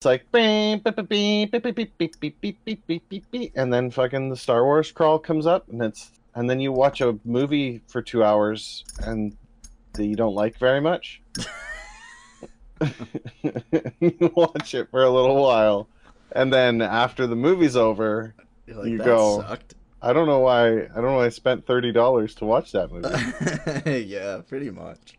it's like beep, beep, beep, beep, beep, beep, beep, beep, beep, beep, beep, beep, beep, and then fucking the Star Wars crawl comes up, and it's and then you watch a movie for two hours and that you don't like very much. you watch it for a little while, and then after the movie's over, like, You that go. sucked. I don't know why I don't know why I spent thirty dollars to watch that movie. yeah, pretty much.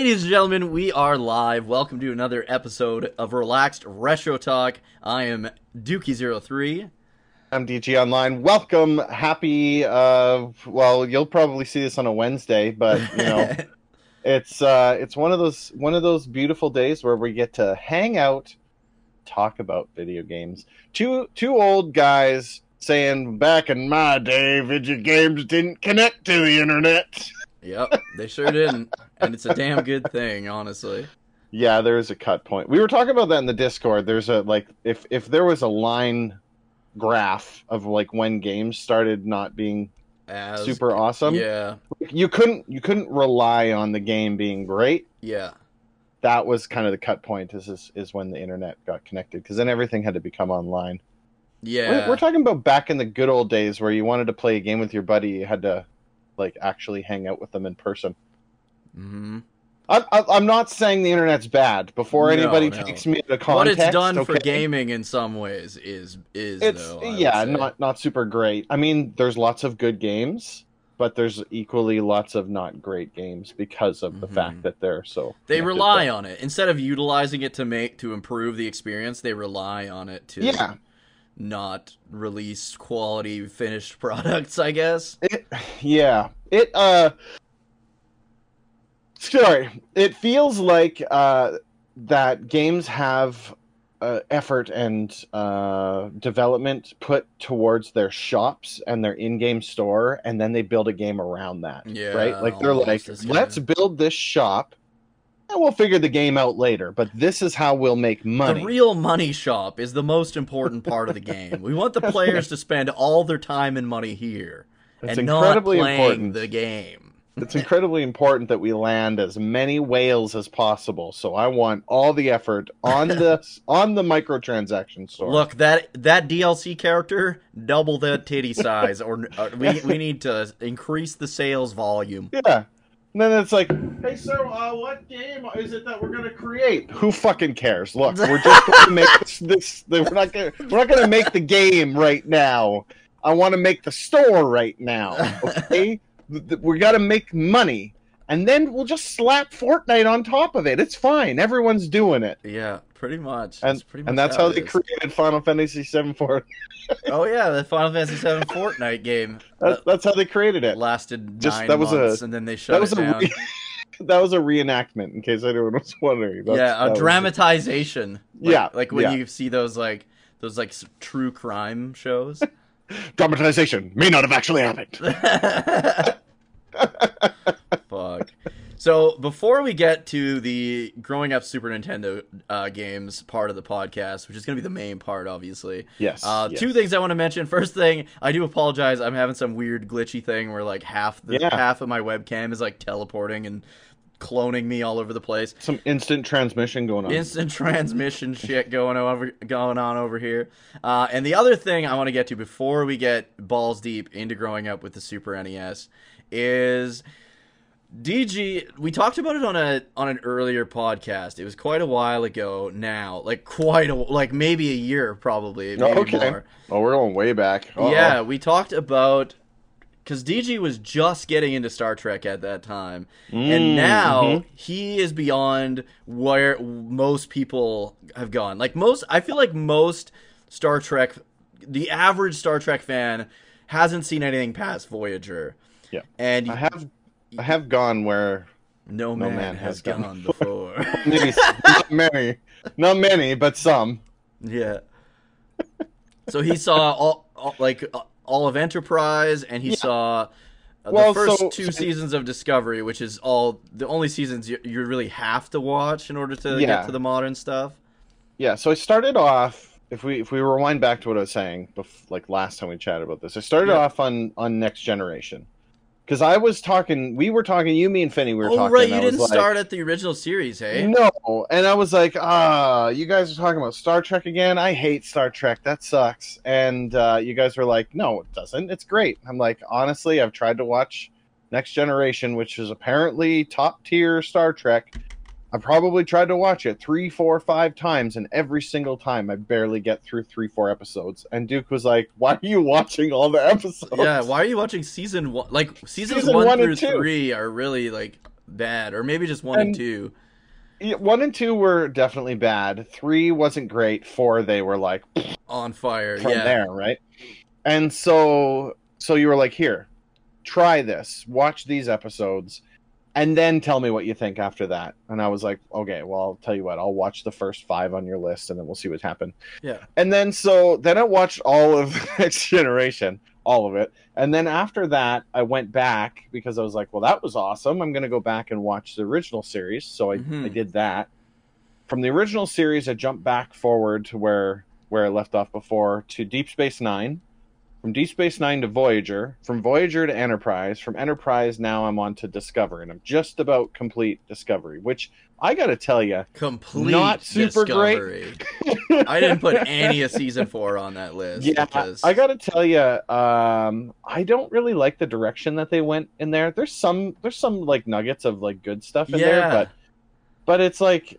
Ladies and gentlemen, we are live. Welcome to another episode of Relaxed Retro Talk. I am Dukey03. I'm DG Online. Welcome, happy. Uh, well, you'll probably see this on a Wednesday, but you know, it's uh, it's one of those one of those beautiful days where we get to hang out, talk about video games. Two two old guys saying, "Back in my day, video games didn't connect to the internet." yep, they sure didn't. And it's a damn good thing, honestly. Yeah, there is a cut point. We were talking about that in the Discord. There's a like if if there was a line graph of like when games started not being As, super awesome. Yeah, You couldn't you couldn't rely on the game being great. yeah. That was kind of the cut point is is, is when the internet got connected because then everything had to become online. Yeah. We're, we're talking about back in the good old days where you wanted to play a game with your buddy, you had to like actually hang out with them in person. Hmm I, I, I'm not saying the internet's bad. Before No, anybody no. takes me into What it's done for gaming in some ways is is it's though. Yeah not not super great i mean there's lots of good games but there's equally lots of not great games because of the Mhm. fact that they're so They connected. rely on it instead of utilizing it to make to improve the experience. They rely on it to yeah not release quality finished products. I guess. it yeah it uh sorry it feels like uh that games have uh, effort and uh, development put towards their shops and their in-game store, and then they build a game around that. Yeah, right? Like they're like, let's build this shop, and we'll figure the game out later. But this is how we'll make money. The real money shop is the most important part of the game. We want the players to spend all their time and money here it's and not incredibly playing important. the game. It's incredibly important that we land as many whales as possible. So I want all the effort on the on the microtransaction store. Look, that that DLC character, double the titty size, or uh, we we need to increase the sales volume. Yeah. And then it's like, hey, so uh, what game is it that we're gonna create? Who fucking cares? Look, we're just going to make this, this. We're not gonna. We're not gonna make the game right now. I want to make the store right now. Okay, Th- th- we got to make money, and then we'll just slap Fortnite on top of it. It's fine. Everyone's doing it, Yeah, pretty much. and That's pretty much and that's how it they is. created Final Fantasy VII for. Oh yeah, the Final Fantasy VII Fortnite game That's, that's how they created it. lasted Just- nine that was a- and then they shut That was it a re- that was a reenactment. In case anyone was wondering. That's- yeah, a dramatization. Like, Yeah, like when yeah. you see those like those like true crime shows. dramatization may not have actually happened. Fuck. So before we get to the growing up Super Nintendo uh, games part of the podcast, which is going to be the main part, obviously, Yes. uh, yes. two things I want to mention. First thing, I do apologize. I'm having some weird glitchy thing where like half the Yeah. half of my webcam is like teleporting and cloning me all over the place. Some instant transmission going on. Instant transmission shit going over going on over here. Uh, and the other thing I want to get to before we get balls deep into growing up with the Super NES is DG. We talked about it on a on an earlier podcast. It was quite a while ago now, like quite a like maybe a year probably. Maybe okay. more. oh, we're going way back. Uh-oh. Yeah, we talked about because DG was just getting into Star Trek at that time, Mm, and now mhm. he is beyond where most people have gone. Like most, I feel like most Star Trek, the average Star Trek fan hasn't seen anything past Voyager. Yeah. and I have I have gone where no man, man has, has done gone before. maybe not many, not many, but some. yeah. So he saw all, all like all of Enterprise, and he Yeah. saw. uh, Well, the first so- two so- seasons of Discovery, which is all the only seasons you, you really have to watch in order to Yeah. get to the modern stuff. Yeah, so I started off. If we if we rewind back to what I was saying, bef- like last time we chatted about this, I started Yeah. off on on Next Generation because I was talking. We were talking. You, me, and Finney. We were oh talking. right, you I didn't like, start at the original series, hey? No, and I was like, ah, you guys are talking about Star Trek again. I hate Star Trek. That sucks. And uh, you guys were like, no, it doesn't. It's great. I'm like, honestly, I've tried to watch Next Generation, which is apparently top tier Star Trek. I probably tried to watch it three, four, five times, and every single time I barely get through three, four episodes. And Duke was like, "Why are you watching all the episodes?" Yeah, why are you watching season one? Like seasons Season one, one through three are really like bad, or maybe just one and, And- two. Yeah, one and two were definitely bad. Three wasn't great. Four, they were like, On fire, from yeah. there, right? And so so you were like, here, try this, watch these episodes, and then tell me what you think after that. And I was like, okay, well, I'll tell you what, I'll watch the first five on your list, and then we'll see what happened. Yeah. And then so then I watched all of Next Generation, all of it, and then after that, I went back because I was like, well, that was awesome. I'm gonna go back and watch the original series. So I, Mhm. I did that. From the original series, I jumped back forward to where where I left off before to Deep Space Nine. From Deep Space Nine to Voyager, from Voyager to Enterprise, from Enterprise now I'm on to Discovery, and I'm just about complete Discovery, which I gotta tell you, Complete Not super great. discovery. I didn't put any of season four on that list. yeah, because... I gotta tell you, um, I don't really like the direction that they went in there. There's some, there's some like nuggets of like good stuff in there, but, but it's like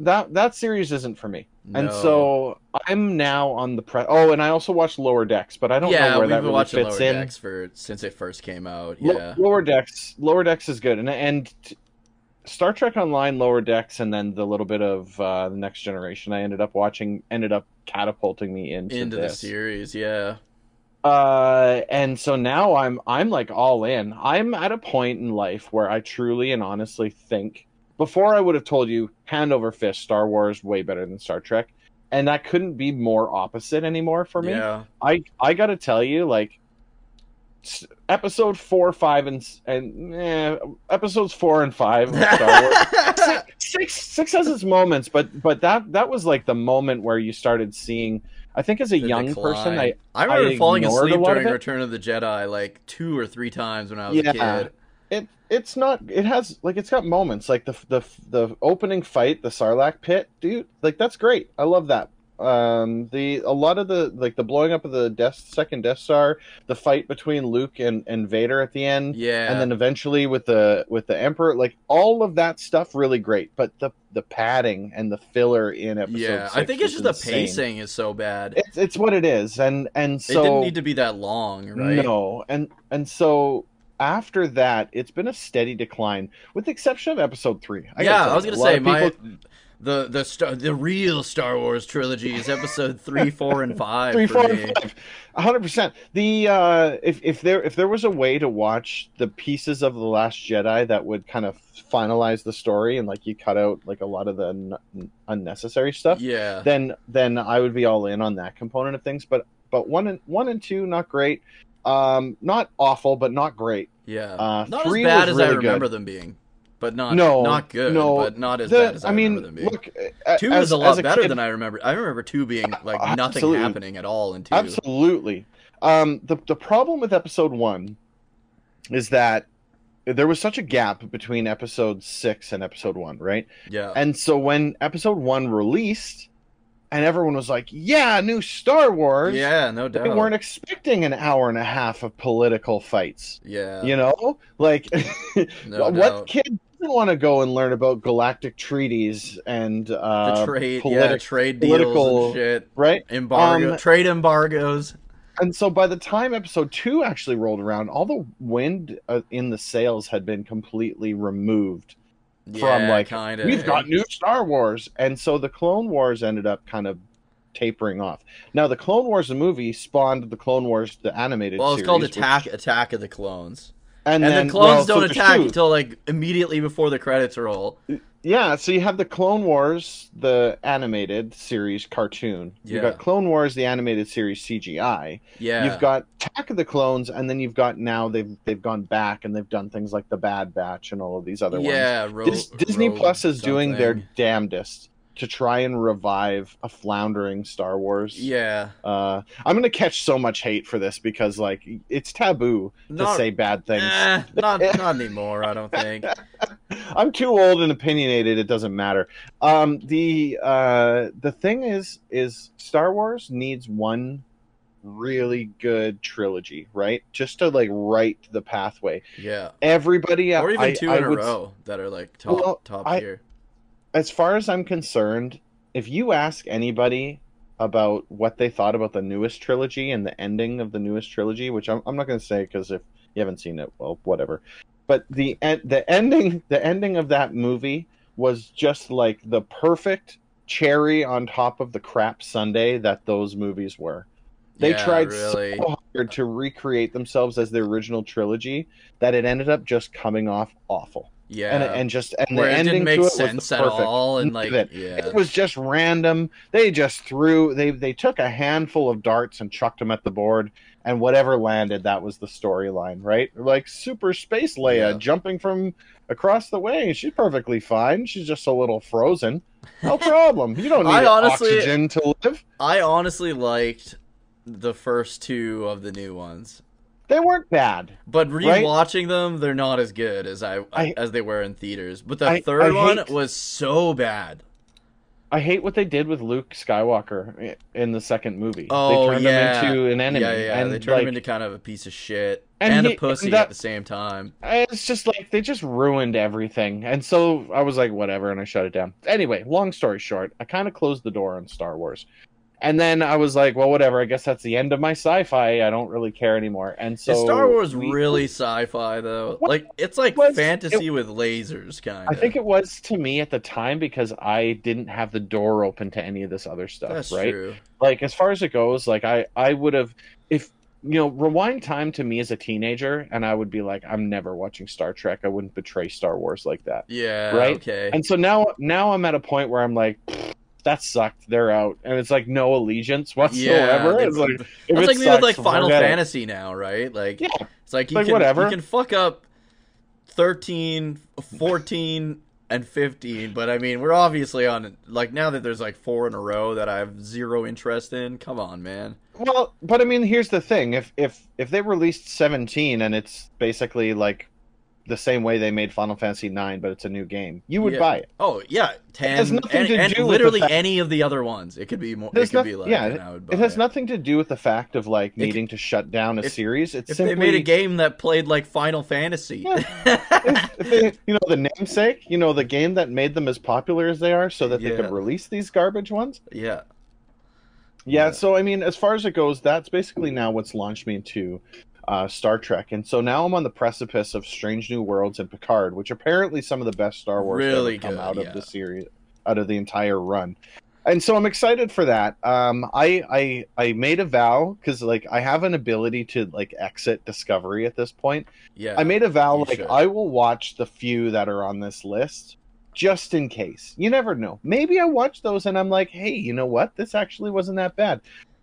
that that series isn't for me. And so I'm now on the pre. Oh, and I also watched Lower Decks, but I don't yeah, know where that really fits Lower in. Decks for since it first came out. Yeah, Lower Decks, Lower Decks is good, and and Star Trek Online, Lower Decks, and then the little bit of uh, the Next Generation I ended up watching ended up catapulting me into, into the this. series. Yeah, Uh, and so now I'm I'm like all in. I'm at a point in life where I truly and honestly think before I would have told you hand over fist Star Wars way better than Star Trek, and that couldn't be more opposite anymore for me. yeah, I I got to tell you like episode 4, 5 and and eh, episodes 4 and 5 of Star Wars six, six six has its moments, but but that that was like the moment where you started seeing. I think as a The young decline. person, I I remember I falling asleep of during it. Return of the Jedi like two or three times when I was Yeah. a kid. It it's not it has like it's got moments like the the the opening fight the sarlacc pit dude like that's great i love that um the a lot of the like the blowing up of the death second death star the fight between luke and and vader at the end Yeah, and then eventually with the with the emperor like all of that stuff really great but the the padding and the filler in episode yeah. I think it's just the pacing is so bad. it's it's what it is and and so it didn't need to be that long, right? no, and and so after that, it's been a steady decline, with the exception of episode three. I yeah, I was gonna say of my people- the the star the real Star Wars trilogy is episode three, four, and five. three, four, me. and five, hundred percent. The uh, if if there if there was a way to watch the pieces of the Last Jedi that would kind of finalize the story and like you cut out like a lot of the un- unnecessary stuff, Yeah, then then I would be all in on that component of things. But but one and one and two not great, um, not awful, but not great. yeah. Uh, not three as bad as I remember good. them being, but not No, not good. no, but not as The- bad as I, I mean, remember them being. look, two as, is a lot as better kid- than I remember. I remember two being like nothing Absolutely. happening at all in two. Absolutely. Um, the the problem with episode one is that there was such a gap between episode six and episode one, right? Yeah, And so when episode one released, and everyone was like, "Yeah, new Star Wars," yeah, no doubt. they weren't expecting an hour and a half of political fights. yeah, You know, like no what doubt. kid doesn't want to go and learn about galactic treaties and uh, The trade, yeah, politic- trade deals shit, right? embargo, Um, trade embargoes. and so by the time episode two actually rolled around, all the wind uh, in the sails had been completely removed from like kinda. we've got new Star Wars, and so the Clone Wars ended up kind of tapering off. Now the Clone Wars the movie spawned the Clone Wars the animated. Well, it's called series, which- Attack Attack of the Clones. And, And then, the clones well, don't there's attack until like immediately before the credits roll. Yeah, so you have the Clone Wars, the animated series cartoon. Yeah. You've got Clone Wars, the animated series CGI. Yeah. You've got Attack of the Clones, and then you've got now they've they've gone back and they've done things like the Bad Batch and all of these other ones. yeah, Ro- Dis- Disney Rogue Plus is doing their damnedest to try and revive a floundering Star Wars. Yeah. Uh, I'm gonna catch so much hate for this because like it's taboo to say bad things. Eh, not not anymore, I don't think. I'm too old and opinionated. It doesn't matter. Um, the uh, the thing is, is Star Wars needs one really good trilogy, right? Just to like write the pathway. Yeah. Everybody, Or even I- two I in a would- row that are like top Well, top I- tier. As far as I'm concerned, if you ask anybody about what they thought about the newest trilogy and the ending of the newest trilogy, which I'm, I'm not going to say because if you haven't seen it, well, whatever. But the the ending the ending of that movie was just like the perfect cherry on top of the crap sundae that those movies were. They Yeah, tried really. so hard to recreate themselves as the original trilogy that it ended up just coming off awful. Yeah. And and just and Where the ending didn't make to it was the at perfect. all and like it. yeah. It was just random. They just threw they they took a handful of darts and chucked them at the board, and whatever landed, that was the storyline, right? Like Super Space Leia Yeah. jumping from across the way. She's perfectly fine. She's just a little frozen. No problem. You don't need honestly- oxygen to live. I honestly liked the first two of the new ones. They weren't bad. But Right? rewatching them, they're not as good as I, I- as they were in theaters. But the I- third I one hate- was so bad. I hate what they did with Luke Skywalker in the second movie. Oh they turned yeah, him into an enemy. Yeah, yeah. and they turned like, him into kind of a piece of shit And and, he- a pussy and that- at the same time. It's just like they just ruined everything. And so I was like, whatever, and I shut it down. Anyway, long story short, I kind of closed the door on Star Wars. And then I was like, well, whatever, I guess that's the end of my sci fi. I don't really care anymore. And so Is Star Wars we- really sci-fi though? What- Like it's like was- fantasy with lasers, kind of. I think it was to me at the time because I didn't have the door open to any of this other stuff, that's right? true. like as far as it goes like i i would have if you know rewind time to me as a teenager and i would be like i'm never watching star trek i wouldn't betray star wars like that Yeah. Right? Okay. and so now now i'm at a point where i'm like "Pfft, that sucked they're out and it's like no allegiance whatsoever they- it's like if That's it like me with sucks, like Final. Fantasy now, right? Like yeah it's like you like, can whatever. you can fuck up 13, 14 and 15, but I mean, we're obviously on like now that there's like four in a row that I have zero interest in. Come on, man. well but i mean here's the thing if if if they released 17 and it's basically like the same way they made final fantasy 9 but it's a new game you would Yeah. buy it Oh, yeah, 10 has nothing and, to and do literally fact- any of the other ones. It could be more it could be like yeah, and I would buy It has nothing to do with the fact of like It- needing to shut down a if- series. It's If simply they made a game that played like Final Fantasy. if, if they, you know, the namesake, you know, the game that made them as popular as they are, so that they Yeah. could release these garbage ones. yeah. Yeah, Yeah. So I mean, as far as it goes, that's basically now what's launched me into uh, Star Trek, and so now I'm on the precipice of Strange New Worlds and Picard, which apparently some of the best Star Wars Really come good, out yeah. of the series, out of the entire run. And so I'm excited for that. Um, I I I made a vow because like I have an ability to like exit Discovery at this point. Yeah. I made a vow like should. I will watch the few that are on this list just in case. You never know. Maybe I watch those and I'm like, hey, you know what? This actually wasn't that bad.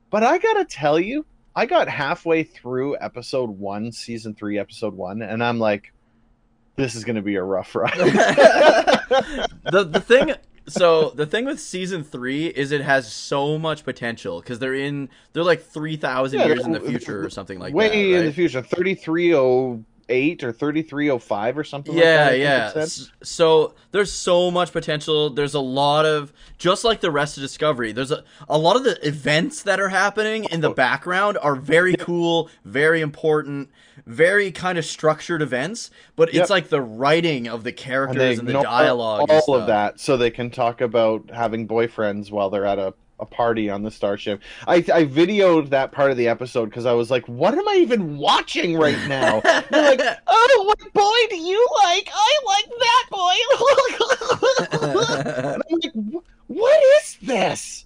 But I gotta tell you, I got halfway through episode one, season three, episode one, and I'm like, this is gonna be a rough ride. the the thing so the thing with season three is it has so much potential because they're in they're like three thousand Yeah, years in the future or something like Way that. Way in the future, thirty three oh eight or thirty three oh five or something. like Yeah, that, think it yeah. So there's so much potential. There's a lot of just like the rest of Discovery. There's a a lot of the events that are happening in the Oh. background are very cool, very important, very kind of structured events. But it's Yep. like the writing of the characters they and, the dialogue. all and of that so they can talk about having boyfriends while they're at a a party on the starship. I I videoed that part of the episode because I was like, what am I even watching right now? They're like, oh, what boy do you like? I like that boy. and I'm like, what is this?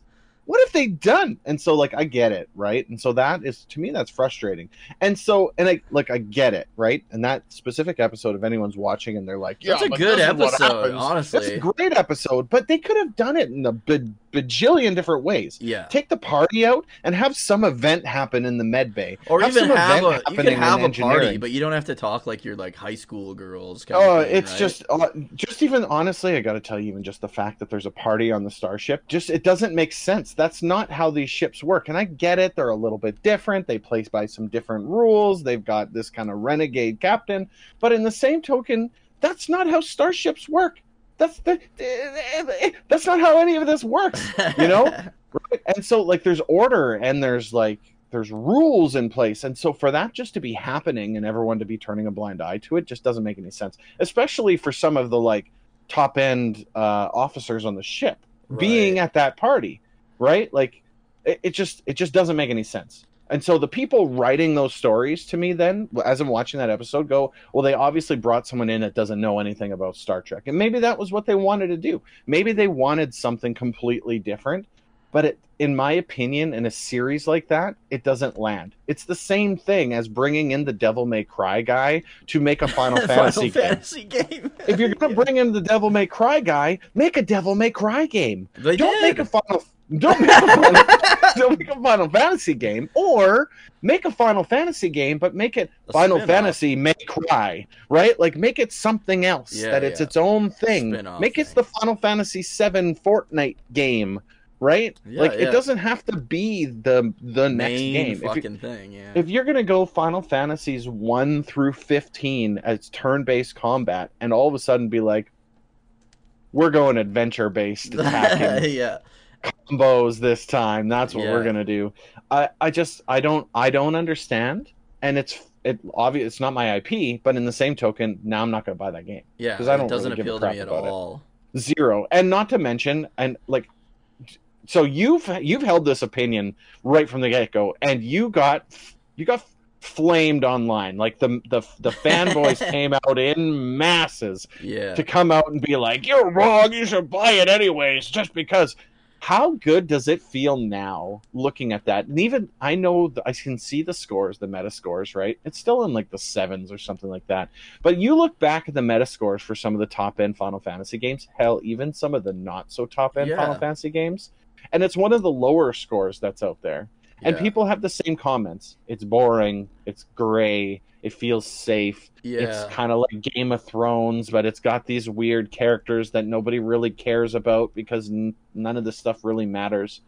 what have they done? And so like I get it, right? And so that is to me that's frustrating. And so and I like I get it, right? And that specific episode, if anyone's watching and they're like, yeah, it's a good this is what episode, honestly. It's a great episode, but they could have done it in a baj- bajillion different ways. yeah. Take the party out and have some event happen in the med bay, Or Have even have a you can have a party, but you don't have to talk like you're like high school girls. Kind Oh, of thing, it's right? just, uh, just even honestly, I got to tell you, even just the fact that there's a party on the starship, just it doesn't make sense. That's not how these ships work. And I get it; they're a little bit different. They play by some different rules. They've got this kind of renegade captain, but in the same token, that's not how starships work. That's the, that's not how any of this works. you know? Right? And so like there's order and there's like there's rules in place. And so for that just to be happening and everyone to be turning a blind eye to it just doesn't make any sense. Especially for some of the like top end uh, officers on the ship being at that party. Right? Like it, it just it just doesn't make any sense. And so the people writing those stories to me then, as I'm watching that episode, go, well, they obviously brought someone in that doesn't know anything about Star Trek. And maybe that was what they wanted to do. Maybe they wanted something completely different. But it, in my opinion, in a series like that, it doesn't land. It's the same thing as bringing in the Devil May Cry guy to make a Final Fantasy game. Fantasy game. If you're going to bring in the Devil May Cry guy, make a Devil May Cry game they don't did. make a final don't make a final, don't make a final fantasy game or make a final fantasy game but make it A final spin-off. fantasy may cry right like make it something else Yeah, that it's yeah. its own thing Spin-off make it the final fantasy 7 fortnite game right Yeah, like it doesn't have to be the the next main game if, you, thing, yeah. If you're gonna go final fantasies 1 through 15 as turn-based combat and all of a sudden be like we're going adventure-based attacking yeah. Combos this time. That's what Yeah. we're gonna do. I, I just I don't I don't understand, and it's it obvious it's not my IP, but in the same token, now I'm not gonna buy that game. Yeah, because I don't it doesn't really appeal to me at about it. all. Zero, and not to mention, and like, so you've you've held this opinion right from the get go, and you got you got flamed online. Like the the the fanboys came out in masses Yeah. to come out and be like, "You're wrong. You should buy it anyways," just because. How good does it feel now looking at that? And even I know th- I can see the scores, the meta scores, right? It's still in like the sevens or something like that. But you look back at the meta scores for some of the top end Final Fantasy games, hell, even some of the not so top end Yeah. Final Fantasy games, and it's one of the lower scores that's out there. And people have the same comments. It's boring. It's gray. It feels safe. Yeah. It's kind of like Game of Thrones, but it's got these weird characters that nobody really cares about because n- none of this stuff really matters.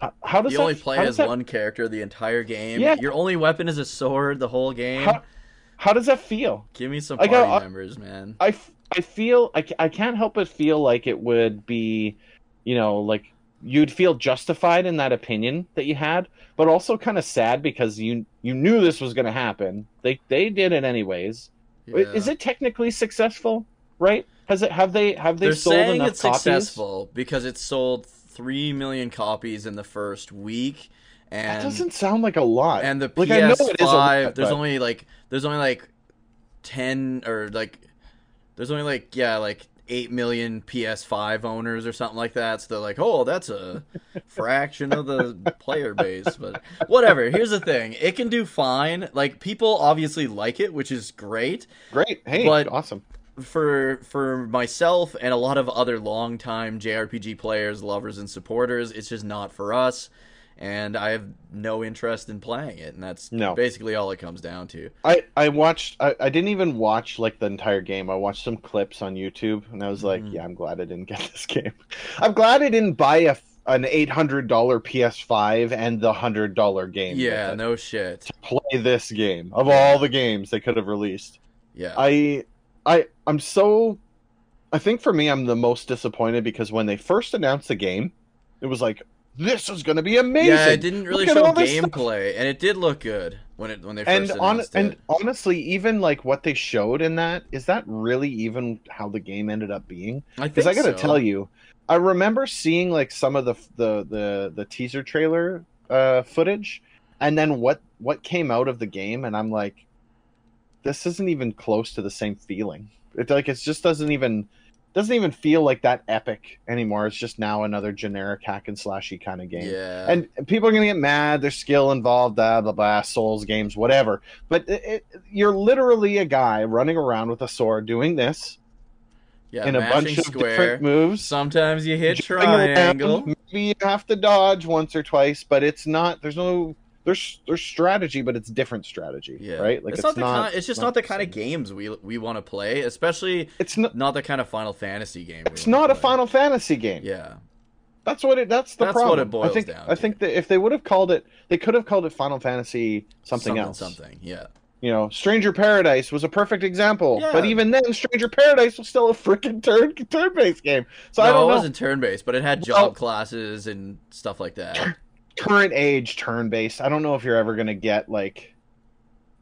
How, how does you that, only play as that, one character the entire game. Yeah. Your only weapon is a sword the whole game. How, how does that feel? Give me some Like, party I- members, man. I, I feel I, I can't help but feel like it would be, you know, like you'd feel justified in that opinion that you had, but also kind of sad because you you knew this was going to happen. They they did it anyways. Yeah. Is it technically successful? Right? Has it have they have they They're sold saying enough it's copies? successful because it sold three million copies in the first week, And That doesn't sound like a lot. and the like I know PS5. it is lot, there's but- only like there's only like ten or like there's only like yeah like eight million PS5 owners or something like that. So they're like, oh, that's a fraction of the player base. But whatever. Here's the thing: it can do fine. Like people obviously like it, which is great. great. Hey, but- awesome. for for myself and a lot of other longtime JRPG players, lovers, and supporters, it's just not for us, and I have no interest in playing it, and that's No. basically all it comes down to. I I watched. I, I didn't even watch like the entire game. I watched some clips on YouTube, and I was like, Mhm. yeah, I'm glad I didn't get this game. I'm glad I didn't buy a an eight hundred dollar PS5 and the hundred dollar game. Yeah, no shit. to play this game of all the games they could have released. Yeah, I I I'm so I think for me I'm the most disappointed because when they first announced the game, it was like this is going to be amazing. yeah, it didn't really show gameplay, and it did look good when it when they And first on announced and honestly, even like what they showed in that is that really even how the game ended up being? I Because think I got to so. tell you, I remember seeing like some of the the the, the teaser trailer uh, footage, and then what what came out of the game, and I'm like, this isn't even close to the same feeling. It like it just doesn't even doesn't even feel like that epic anymore. It's just now another generic hack and slashy kind of game. Yeah. And people are gonna get mad. There's skill involved, blah blah blah. Souls games, whatever. But it, it, you're literally a guy running around with a sword doing this yeah, in a bunch of square. different moves. Sometimes you hit jumping around. triangle. Maybe you have to dodge once or twice, but it's not. There's no. There's there's strategy, but it's different strategy, Yeah. right? it's, not the kind. It's just not the kind of games we we want to play, especially It's not. not the kind of Final Fantasy game. It's not a play. Final Fantasy game. Yeah. That's what it. That's the That's what problem. it boils I think. down I to. think that if they would have called it, they could have called it Final Fantasy something, else. Something. Yeah. You know, Stranger Paradise was a perfect example, Yeah. but even then, Stranger Paradise was still a freaking turn turn based game. So I no, don't it know. wasn't turn based, but it had job Well- classes and stuff like that. Current age turn based. I don't know if you're ever gonna get like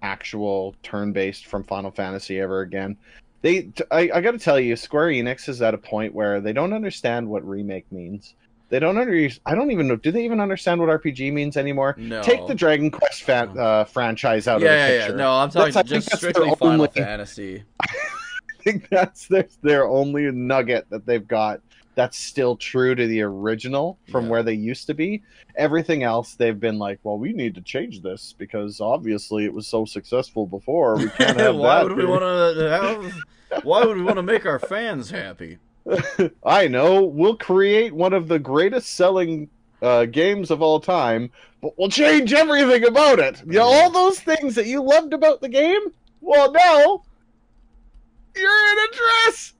actual turn based from Final Fantasy ever again. They, t- I, I got to tell you, Square Enix is at a point where they don't understand what remake means. They don't under. I don't even know. Do they even understand what RPG means anymore? No. Take the Dragon Quest fan, uh, franchise out yeah, of the yeah, yeah. picture. No, I'm talking That's- just strictly Final only- Fantasy. I think that's their, their only nugget that they've got that's still true to the original from Yeah. where they used to be. Everything else, they've been like, well, we need to change this because obviously it was so successful before. We can't have why that. would we want to have? Why would we want to make our fans happy? I know. We'll create one of the greatest selling uh, games of all time, but we'll change everything about it. You know, Yeah. all those things that you loved about the game. Well, now you're in a dress,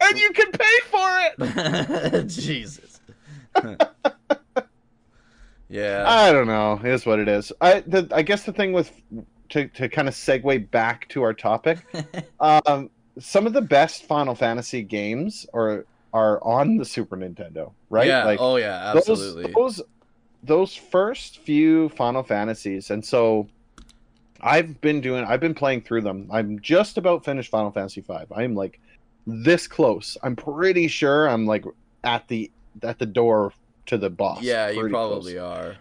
and you can pay for it. Jesus. yeah. I don't know. It is what it is. I the, I guess the thing with to to kind of segue back to our topic, um, some of the best Final Fantasy games are are on the Super Nintendo, right? Yeah. Like oh yeah. Absolutely. those those those first few Final Fantasies, and so I've been doing. I've been playing through them. I'm just about finished Final Fantasy V. I'm like this close. I'm pretty sure I'm like at the at the door to the boss. yeah, you probably close. are.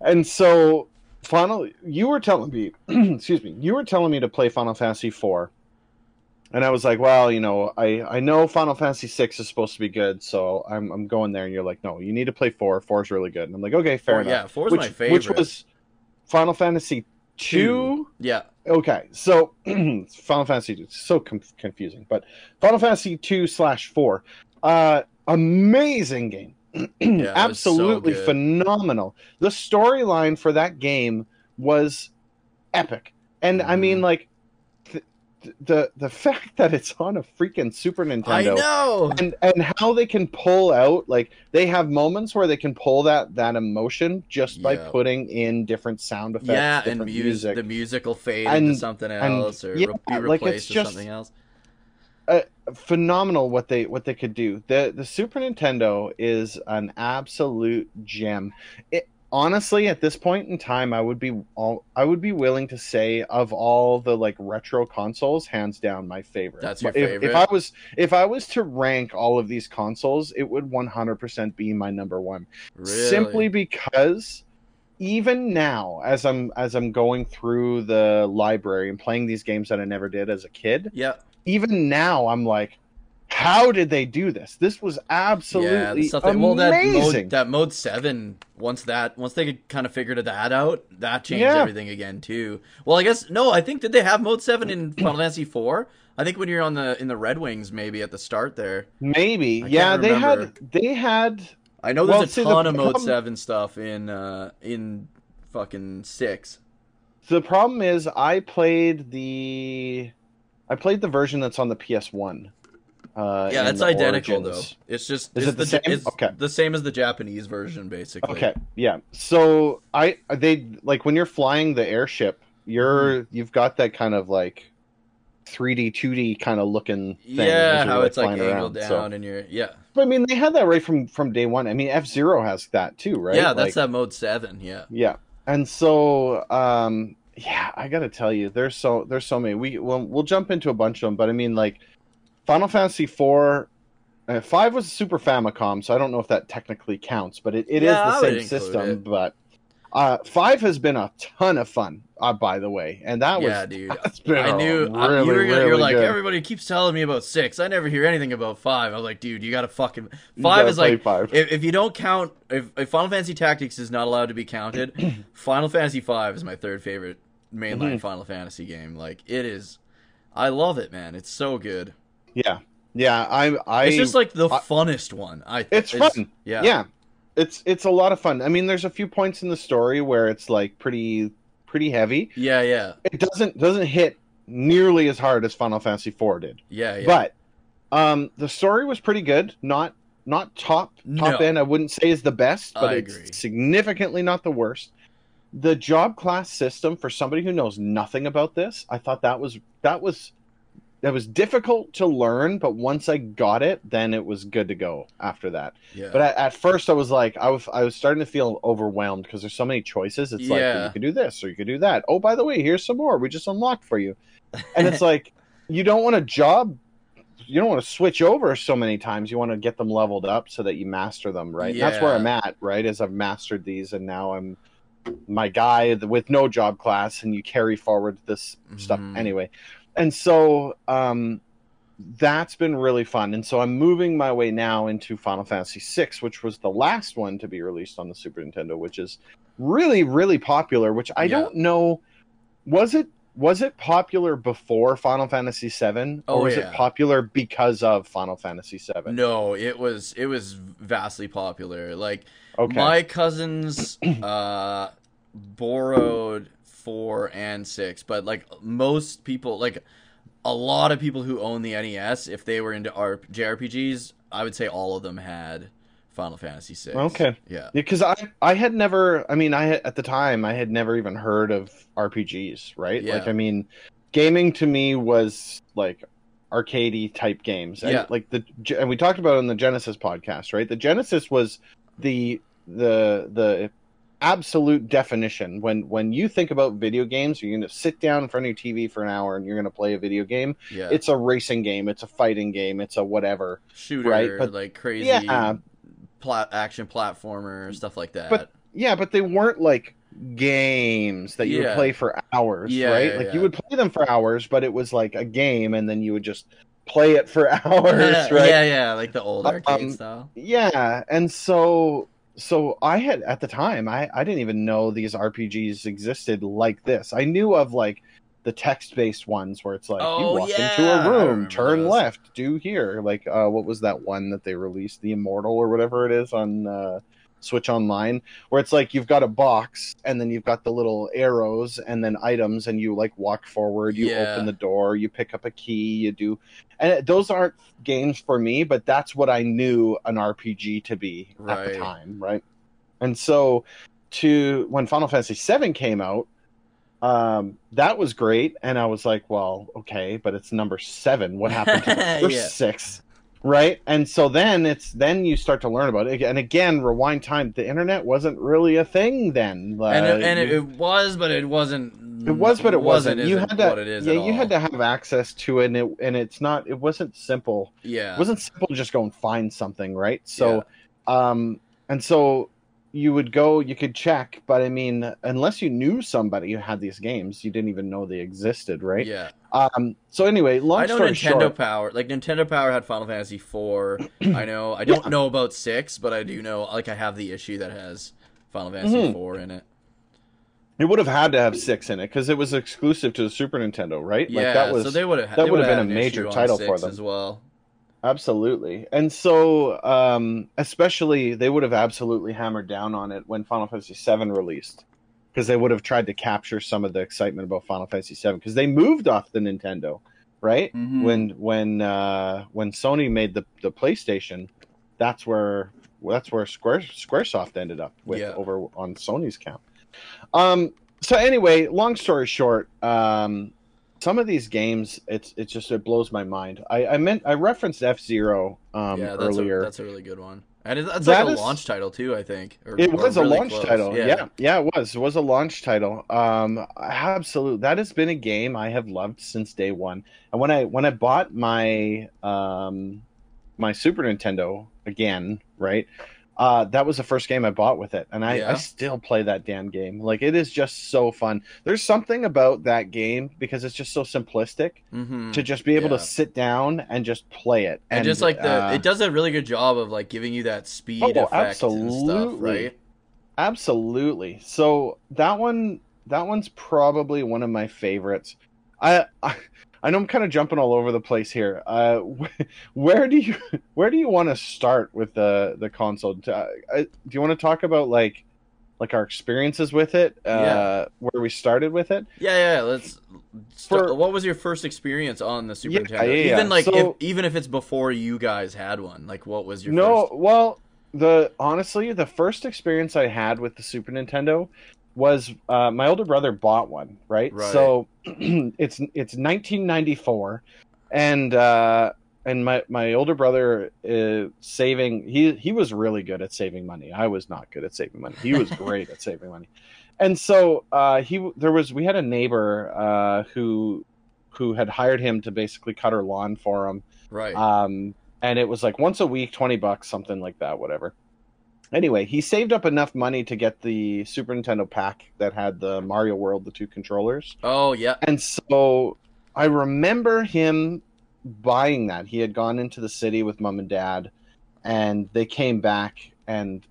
And so, Final, you were telling me, excuse me, you were telling me to play Final Fantasy IV, and I was like, well, you know, I I know Final Fantasy VI is supposed to be good, so I'm I'm going there. And you're like, no, you need to play four. Four is really good. And I'm like, okay, fair Four- enough. yeah, four's which, my favorite. Which was Final Fantasy two. Yeah. Okay, so Final Fantasy it's so com- confusing, but Final Fantasy two slash four, uh, amazing game, so absolutely good. phenomenal. The storyline for that game was epic, and I mean, Mhm. like the the fact that it's on a freaking Super Nintendo, I know. and and how they can pull out like they have moments where they can pull that that emotion just by Yeah. putting in different sound effects Yeah, and different music, the music will fade And- into something else, or yeah, be like, replaced it's with just- something else. phenomenal what they what they could do the the super nintendo is an absolute gem it honestly at this point in time i would be all i would be willing to say of all the like retro consoles hands down my favorite That's your If- if, i was if i was to rank all of these consoles it would 100% be my number one Really? simply because even now as i'm as i'm going through the library and playing these games that i never did as a kid Yeah. even now I'm like, how did they do this? This was absolutely the stuff that, well, that amazing. mode, that mode seven. Once that, once they kind of figured that out, that changed Yeah. everything again too. Well, I guess no. I think did they have mode seven in Final Fantasy four? I think when you're on the in the Red Wings, maybe at the start there. Maybe, yeah, can't they remember. had they had I know there's Well, a see, the ton of mode problem- seven stuff in uh in fucking six. the problem is I played the I played the version that's on the PS1. Uh, Yeah, the identical Origins. though. It's just Is it's it the same? It's Okay. the same as the Japanese version, basically. Okay, yeah. So I they like when you're flying the airship, you're Mm-hmm. you've got that kind of like 3D, 2D kind of looking thing. Yeah, how it's like angled around. down So, and you're yeah. but, I mean, they had that right from from day one. I mean, F Zero has that too, right? Yeah, that's Like- that mode seven. Yeah. Yeah, and so um, yeah, I gotta tell you, there's so there's so many. We we'll, we'll jump into a bunch of them, but I mean, like Final Fantasy IV uh, five was a Super Famicom, so I don't know if that technically counts, but it, it is Yeah, I the same system. it. But uh, five has been a ton of fun, uh, by the way, and that was yeah, dude. been I knew I- really, you were gonna, you're like good. everybody keeps telling me about six. I never hear anything about five. I was like, dude, you gotta fucking five is like five. if, if you don't count if, if Final Fantasy Tactics is not allowed to be counted, Final Fantasy five is my third favorite mainline Mhm. Final Fantasy game. Like it is, I love it, man. It's so good. Yeah, yeah. I'm. I, it's just like the I- funnest one. I it's fun. Yeah, yeah it's it's a lot of fun i mean there's a few points in the story where it's like pretty pretty heavy yeah, yeah, it doesn't doesn't hit nearly as hard as final fantasy IV did yeah, yeah. but um the story was pretty good not not top top No. end i wouldn't say is the best but I it's agree. significantly not the worst the job class system for somebody who knows nothing about this i thought that was that was that was difficult to learn but once i got it then it was good to go after that yeah. but at, at first, I was like, I was, I was starting to feel overwhelmed because there's so many choices. It's like Yeah. you could do this or you could do that. Oh, by the way, here's some more we just unlocked for you. And it's like you don't want a job, you don't want to switch over so many times. You want to get them leveled up so that you master them, right? And That's where I'm at, right? As I've mastered these, and now I'm my guy with no job class, and you carry forward this stuff Mhm. anyway. And so, um, that's been really fun. And so I'm moving my way now into Final Fantasy VI, which was the last one to be released on the Super Nintendo, which is really, really popular. Which I Yeah. don't know, was it was it popular before Final Fantasy VII, or Oh, was yeah. it popular because of Final Fantasy VII? no, it was it was vastly popular. Like Okay. My cousins uh, borrowed four and six, but like most people, like a lot of people who own the NES, if they were into R- JRPGs, I would say all of them had Final Fantasy six. Okay. Yeah. because I I had never I mean I at the time I had never even heard of RPGs right Yeah. like I mean gaming to me was like arcadey type games and Yeah. like the and we talked about it on the Genesis podcast right the Genesis was the the the absolute definition when when you think about video games you're going to sit down in front of your TV for an hour and you're going to play a video game Yeah. it's a racing game it's a fighting game it's a whatever shooter, right, but- like crazy Yeah. plat- action platformer, stuff like that. But- Yeah, but they weren't like games that you Yeah. would play for hours, Yeah, right? like you would play them for hours, but it was like a game, and then you would just play it for hours, right? yeah, yeah, like the old arcade Um, style. Yeah, and so so I had at the time I I didn't even know these RPGs existed like this. I knew of like the text-based ones where it's like Oh, you walk yeah, into a room, turn those. left, do here. Like uh what was that one that they released, The Immortal or whatever it is on uh Switch Online, where it's like you've got a box and then you've got the little arrows and then items, and you like walk forward, you Yeah. open the door, you pick up a key, you do, and it- those aren't games for me, but that's what I knew an RPG to be at the time, right? And so, to when Final Fantasy VII came out, um, that was great, and I was like, well, okay, but it's number seven. What happened to the first Yeah. six? Right, and so then it's then you start to learn about it, and again, rewind time. The internet wasn't really a thing then, and it, and it, it was, but it wasn't. it was, but it wasn't. You had to, what it is yeah, you had to have access to it, and it, and it's not. It wasn't simple. Yeah. It wasn't simple to just go and find something, right? So, um, and so you would go, you could check, but I mean, unless you knew somebody who had these games, you didn't even know they existed, right? Yeah. Um. So anyway, long I know Nintendo short, Power. Like Nintendo Power had Final Fantasy four. I know. I don't Yeah. know about six, but I do know. Like I have the issue that has Final Fantasy Mhm. four in it. it would have had to have six in it because it was exclusive to the Super Nintendo, right? Yeah. like that was so they would have. that would would've been a major title for them. as well. Absolutely. And so, um, especially, they would have absolutely hammered down on it when Final Fantasy VII released, because they would have tried to capture some of the excitement about Final Fantasy VII, because they moved off the Nintendo, right? Mhm. When when uh, when Sony made the the PlayStation, that's where that's where Square SquareSoft ended up with Yeah. over on Sony's count. Um. So anyway, long story short, um, some of these games, it's it's just it blows my mind. I I meant I referenced F Zero um, yeah, that's earlier. A, that's a really good one, and it, that's That like a is- launch title too. I think Or- it was a really launch close. title. Yeah. yeah, it was. It was a launch title. Um, absolute. That has been a game I have loved since day one. And when I when I bought my um my Super Nintendo again, right? Uh, that was the first game I bought with it, and I, Yeah. I still play that damn game. Like it is just so fun. There's something about that game because it's just so simplistic Mm-hmm. to just be able Yeah. to sit down and just play it. and, just like the uh, it does a really good job of like giving you that speed Oh, effect and stuff, absolutely. right? Absolutely. So that one, that one's probably one of my favorites. I, I, I know I'm kind of jumping all over the place here. Uh, where do you, where do you want to start with the the console? Uh, do you want to talk about like, like our experiences with it? Uh, Yeah. where we started with it? Yeah, yeah. Let's. Start, For- what was your first experience on the Super Yeah, Nintendo? yeah. Even like, So- if, even if it's before you guys had one, like, what was your no, first? well, the honestly, the first experience I had with the Super Nintendo was uh, my older brother bought one, right? Right. So it's it's 1994, and uh, and my my older brother is saving. He he was really good at saving money. I was not good at saving money. He was great at saving money, and so uh, he there was we had a neighbor uh, who who had hired him to basically cut her lawn for him Right. um, and it was like once a week, twenty bucks, something like that, whatever. Anyway, he saved up enough money to get the Super Nintendo pack that had the Mario World, the two controllers, oh yeah. and so I remember him buying that. He had gone into the city with mom and dad, and they came back and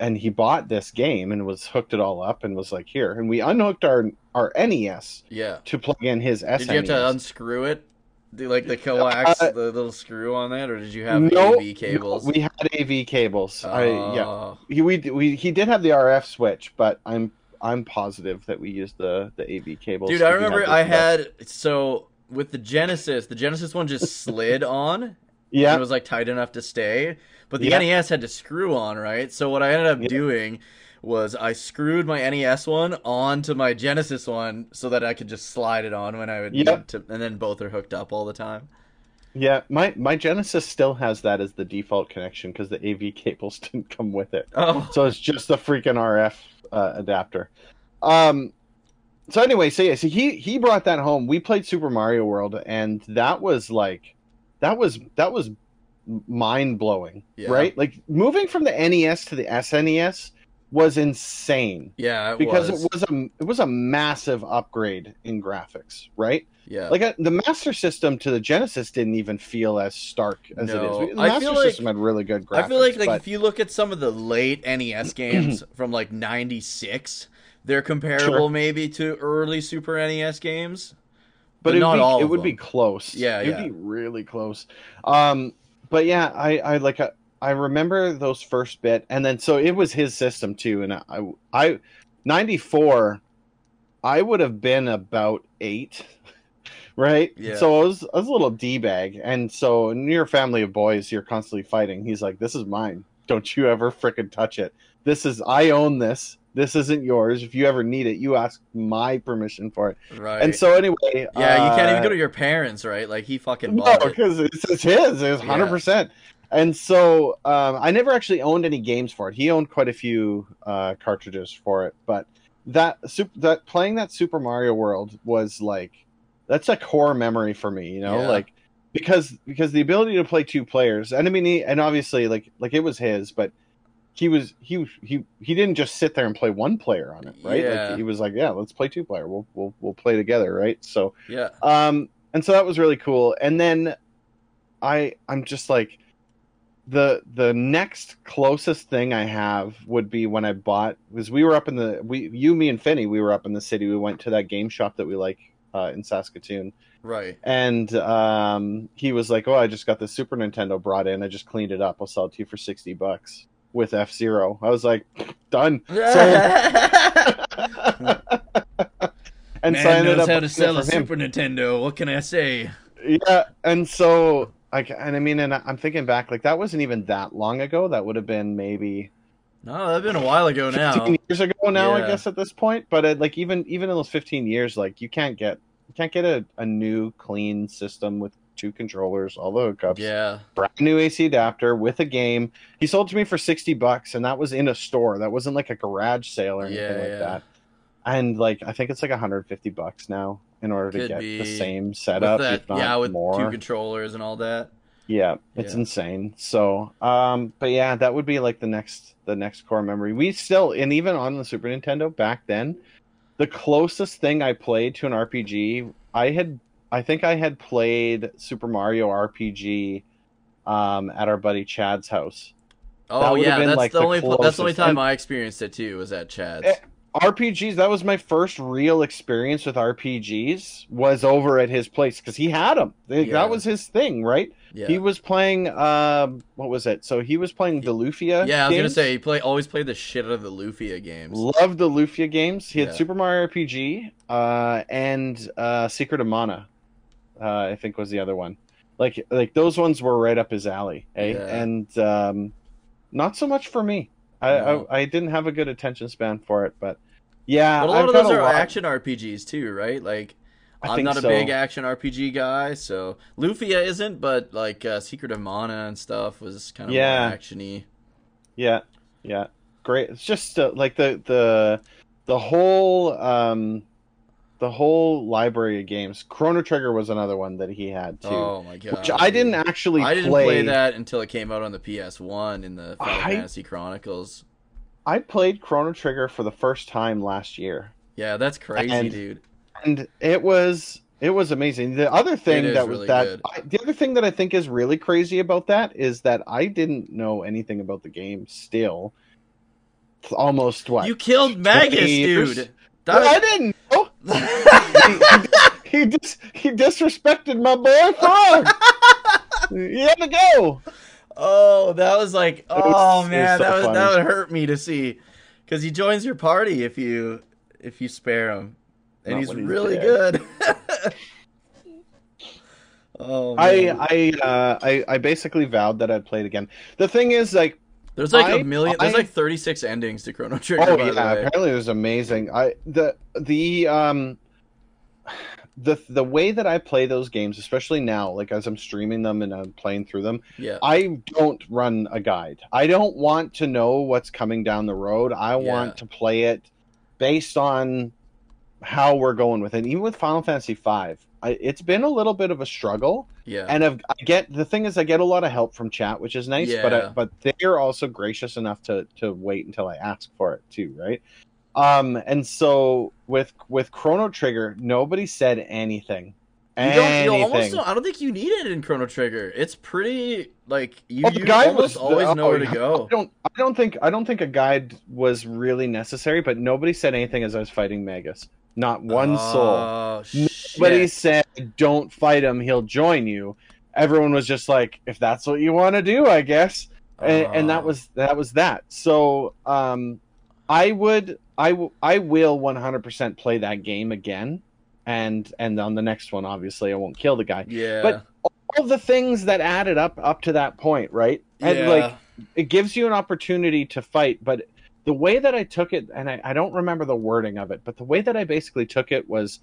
and he bought this game and was hooked it all up and was like here, and we unhooked our our NES Yeah. to plug in his SNES. Did you have to unscrew it? Do like the coax, Uh, the little screw on that, or did you have no, AV cables? no, we had AV cables. I, yeah, Oh. he we, we he did have the RF switch, but I'm I'm positive that we used the the AV cables. Dude, I remember I had so with the Genesis, the Genesis one just slid on. and yeah It was like tight enough to stay, but the Yeah. NES had to screw on, right? So what I ended up Yeah. doing was I screwed my NES one onto my Genesis one so that I could just slide it on when I would Yep. need to, and then both are hooked up all the time. yeah. My my Genesis still has that as the default connection because the AV cables didn't come with it, Oh, so it's just the freaking RF uh, adapter. Um. So anyway, so yeah, so he he brought that home. We played Super Mario World, and that was like, that was that was mind blowing, Yeah. right? Like moving from the NES to the SNES was insane yeah, it because was. it was a it was a massive upgrade in graphics, right? yeah. Like uh, the Master System to the Genesis didn't even feel as stark as No. it is. The I Master feel like- System had really good graphics. I feel like like but- if you look at some of the late NES games from like '96, they're comparable Sure. maybe to early Super NES games. but, but it not would be, all it would be close. Yeah, it'd yeah. be really close. Um, but yeah, I I like uh, I remember those first bit, and then so it was his system too, and I I ninety four, I would have been about eight. Right, Yeah. so I was, I was a little d bag, and so in your family of boys, you're constantly fighting. He's like, "This is mine. Don't you ever frickin' touch it. This is I own this. This isn't yours. If you ever need it, you ask my permission for it." Right. And so anyway, yeah, you can't even uh, go to your parents, right? Like he fucking no, bought it. because it's, it's his. It's Yeah. hundred percent. And so um, I never actually owned any games for it. He owned quite a few uh, cartridges for it, but that that playing that Super Mario World was like that's a core memory for me. You know, Yeah. like because because the ability to play two players, and I mean, he, and obviously like like it was his, but he was he he he didn't just sit there and play one player on it, right? Yeah. Like he was like, yeah, let's play two player. We'll we'll we'll play together, right? So Yeah. um and so that was really cool and then i i'm just like the the next closest thing i have would be when i bought because we were up in the we you me and Finney we were up in the city we went to that game shop that we like uh, in saskatoon Right. and um he was like oh i just got the super nintendo brought in i just cleaned it up i'll sell it to you for 60 bucks with f-zero i was like done and so I Man ended knows up how to sell a him. Super Nintendo. What can I say? yeah and so like and i mean and i'm thinking back like that wasn't even that long ago that would have been maybe No, that's been a while ago 15 now. years ago now Yeah. i guess at this point but it, like even even in those 15 years like you can't get you can't get a, a new clean system with two controllers all the hookups Yeah. brand new ac adapter with a game he sold to me for 60 bucks and that was in a store that wasn't like a garage sale or anything Yeah, like yeah. that and like i think it's like 150 bucks now in order to Could get the same setup with that, if not yeah, with more two controllers and all that. Yeah, it's Yeah. insane. So, um, but yeah, that would be like the next the next core memory. We still and even on the Super Nintendo back then, the closest thing I played to an RPG, I had I think I had played Super Mario RPG um at our buddy Chad's house. Oh yeah, that's like, the the only that's the only time And- I experienced it too. Was at Chad's. RPGs, that was my first real experience with RPGs was over at his place cuz he had them. Yeah. That was his thing, right? yeah. He was playing um what was it? So he was playing the Lufia yeah, I was gonna say he play always played the shit out of the Lufia games. Loved the Lufia games. He had Yeah. Super Mario RPG uh, and uh, Secret of Mana. Uh, I think was the other one. Like like those ones were right up his alley, eh? Yeah. And um, not so much for me. I, I I didn't have a good attention span for it, but yeah, But a lot I've of those are lot- action RPGs too, right? Like I I'm think not a so. big action RPG guy, so Lufia isn't, but like uh, Secret of Mana and stuff was kind of Yeah. more actiony. Yeah, yeah, great. It's just uh, like the the the whole um the whole library of games. Chrono Trigger was another one that he had too. Oh my god! which I didn't actually I didn't play. play that until it came out on the PS1 in the Final I- Fantasy Chronicles. I played Chrono Trigger for the first time last year, Yeah, that's crazy, And- dude. and it was it was amazing. The other thing that was really that. I, the other thing that I think is really crazy about that is that I didn't know anything about the game still. Almost what You killed Magus, 20 years? dude. Well, I didn't know. he, he, dis- he disrespected my boy Frog. he had to go. Oh, that was like, oh was man, so that was that would hurt me to see, because he joins your party if you if you spare him, and Not he's really good. oh, I man. I, uh, I I basically vowed that I'd play it again. The thing is, like, there's like I- a million. There's I- like 36 endings to Chrono Trigger. oh yeah, apparently it was amazing. I the the um the the way that I play those games, especially now, like as I'm streaming them and I'm playing through them, yeah. I don't run a guide. I don't want to know what's coming down the road. I Yeah. want to play it based on how we're going with it. Even with Final Fantasy V, I, it's been a little bit of a struggle. Yeah. And I've, I get the thing is, I get a lot of help from chat, which is nice. Yeah. But I, but they're also gracious enough to to wait until I ask for it too, right? Um, and so with with Chrono Trigger, nobody said anything. You don't, you almost don't, I don't think you need it in Chrono Trigger. It's pretty like you, Oh, you almost was- always oh, know where to go. I don't I don't think I don't think a guide was really necessary, but nobody said anything as I was fighting Magus. Not one soul. Oh, Nobody shit. said don't fight him, he'll join you. Everyone was just like, if that's what you want to do, I guess. And, and that Oh. was that was that. So um I would I w- I will 100% play that game again and and on the next one obviously I won't kill the guy. yeah, but- All the things that added up up to that point, right? And yeah. like it gives you an opportunity to fight but the way that i took it and I, I don't remember the wording of it but the way that i basically took it was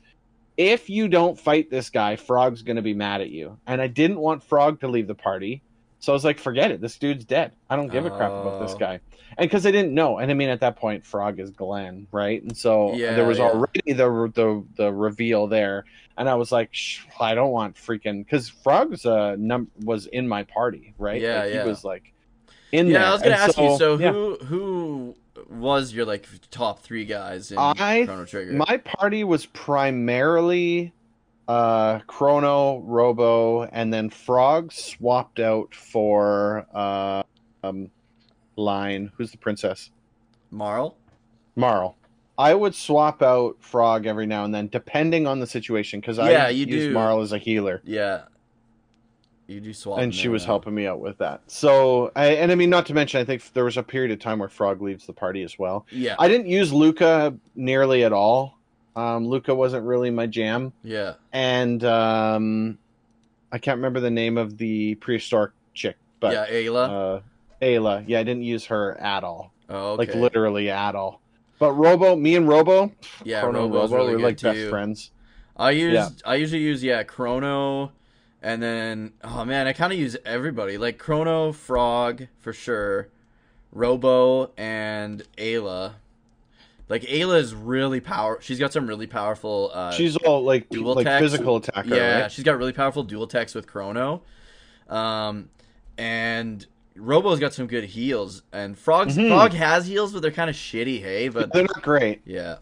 if you don't fight this guy frog's going to be mad at you and i didn't want frog to leave the party so i was like forget it this dude's dead i don't give a crap about this Oh. guy and because i didn't know and i mean at that point frog is glenn right and so Yeah, there was yeah. already the, the the reveal there and i was like i don't want freaking because frog's uh num was in my party right Yeah, like, yeah. he was like in there yeah. I was gonna And ask you. So who who was your like top three guys in I- Chrono Trigger? My party was primarily uh Chrono, Robo, and then Frog swapped out for uh um Line. Who's the princess? Marle. Marle. I would swap out Frog every now and then, depending on the situation, because Yeah, I you use do. Marle as a healer, Yeah. You do swap. and she was now. helping me out with that. So, I, and I mean, not to mention, I think there was a period of time where Frog leaves the party as well. Yeah. I didn't use Lucca nearly at all. Um, Lucca wasn't really my jam. yeah. and um, I can't remember the name of the prehistoric chick, but yeah. Ayla. uh, Ayla. Yeah, I didn't use her at all, oh, okay. like literally at all. But Robo, me and Robo, yeah. Chrono Robo's Robo, really we're good like best friends. I use Yeah. I usually use yeah Chrono, and then oh man I kind of use everybody like Chrono, Frog for sure, Robo and Ayla. Like Ayla is really power. She's got some really powerful. Uh, She's all like dual like attacks. physical attacker, yeah, right? she's got really powerful dual attacks with Chrono. Um, and Robo's got some good heals, and Frog's Mhm. Frog has heals, but they're kind of shitty. Hey, but They're not great. yeah,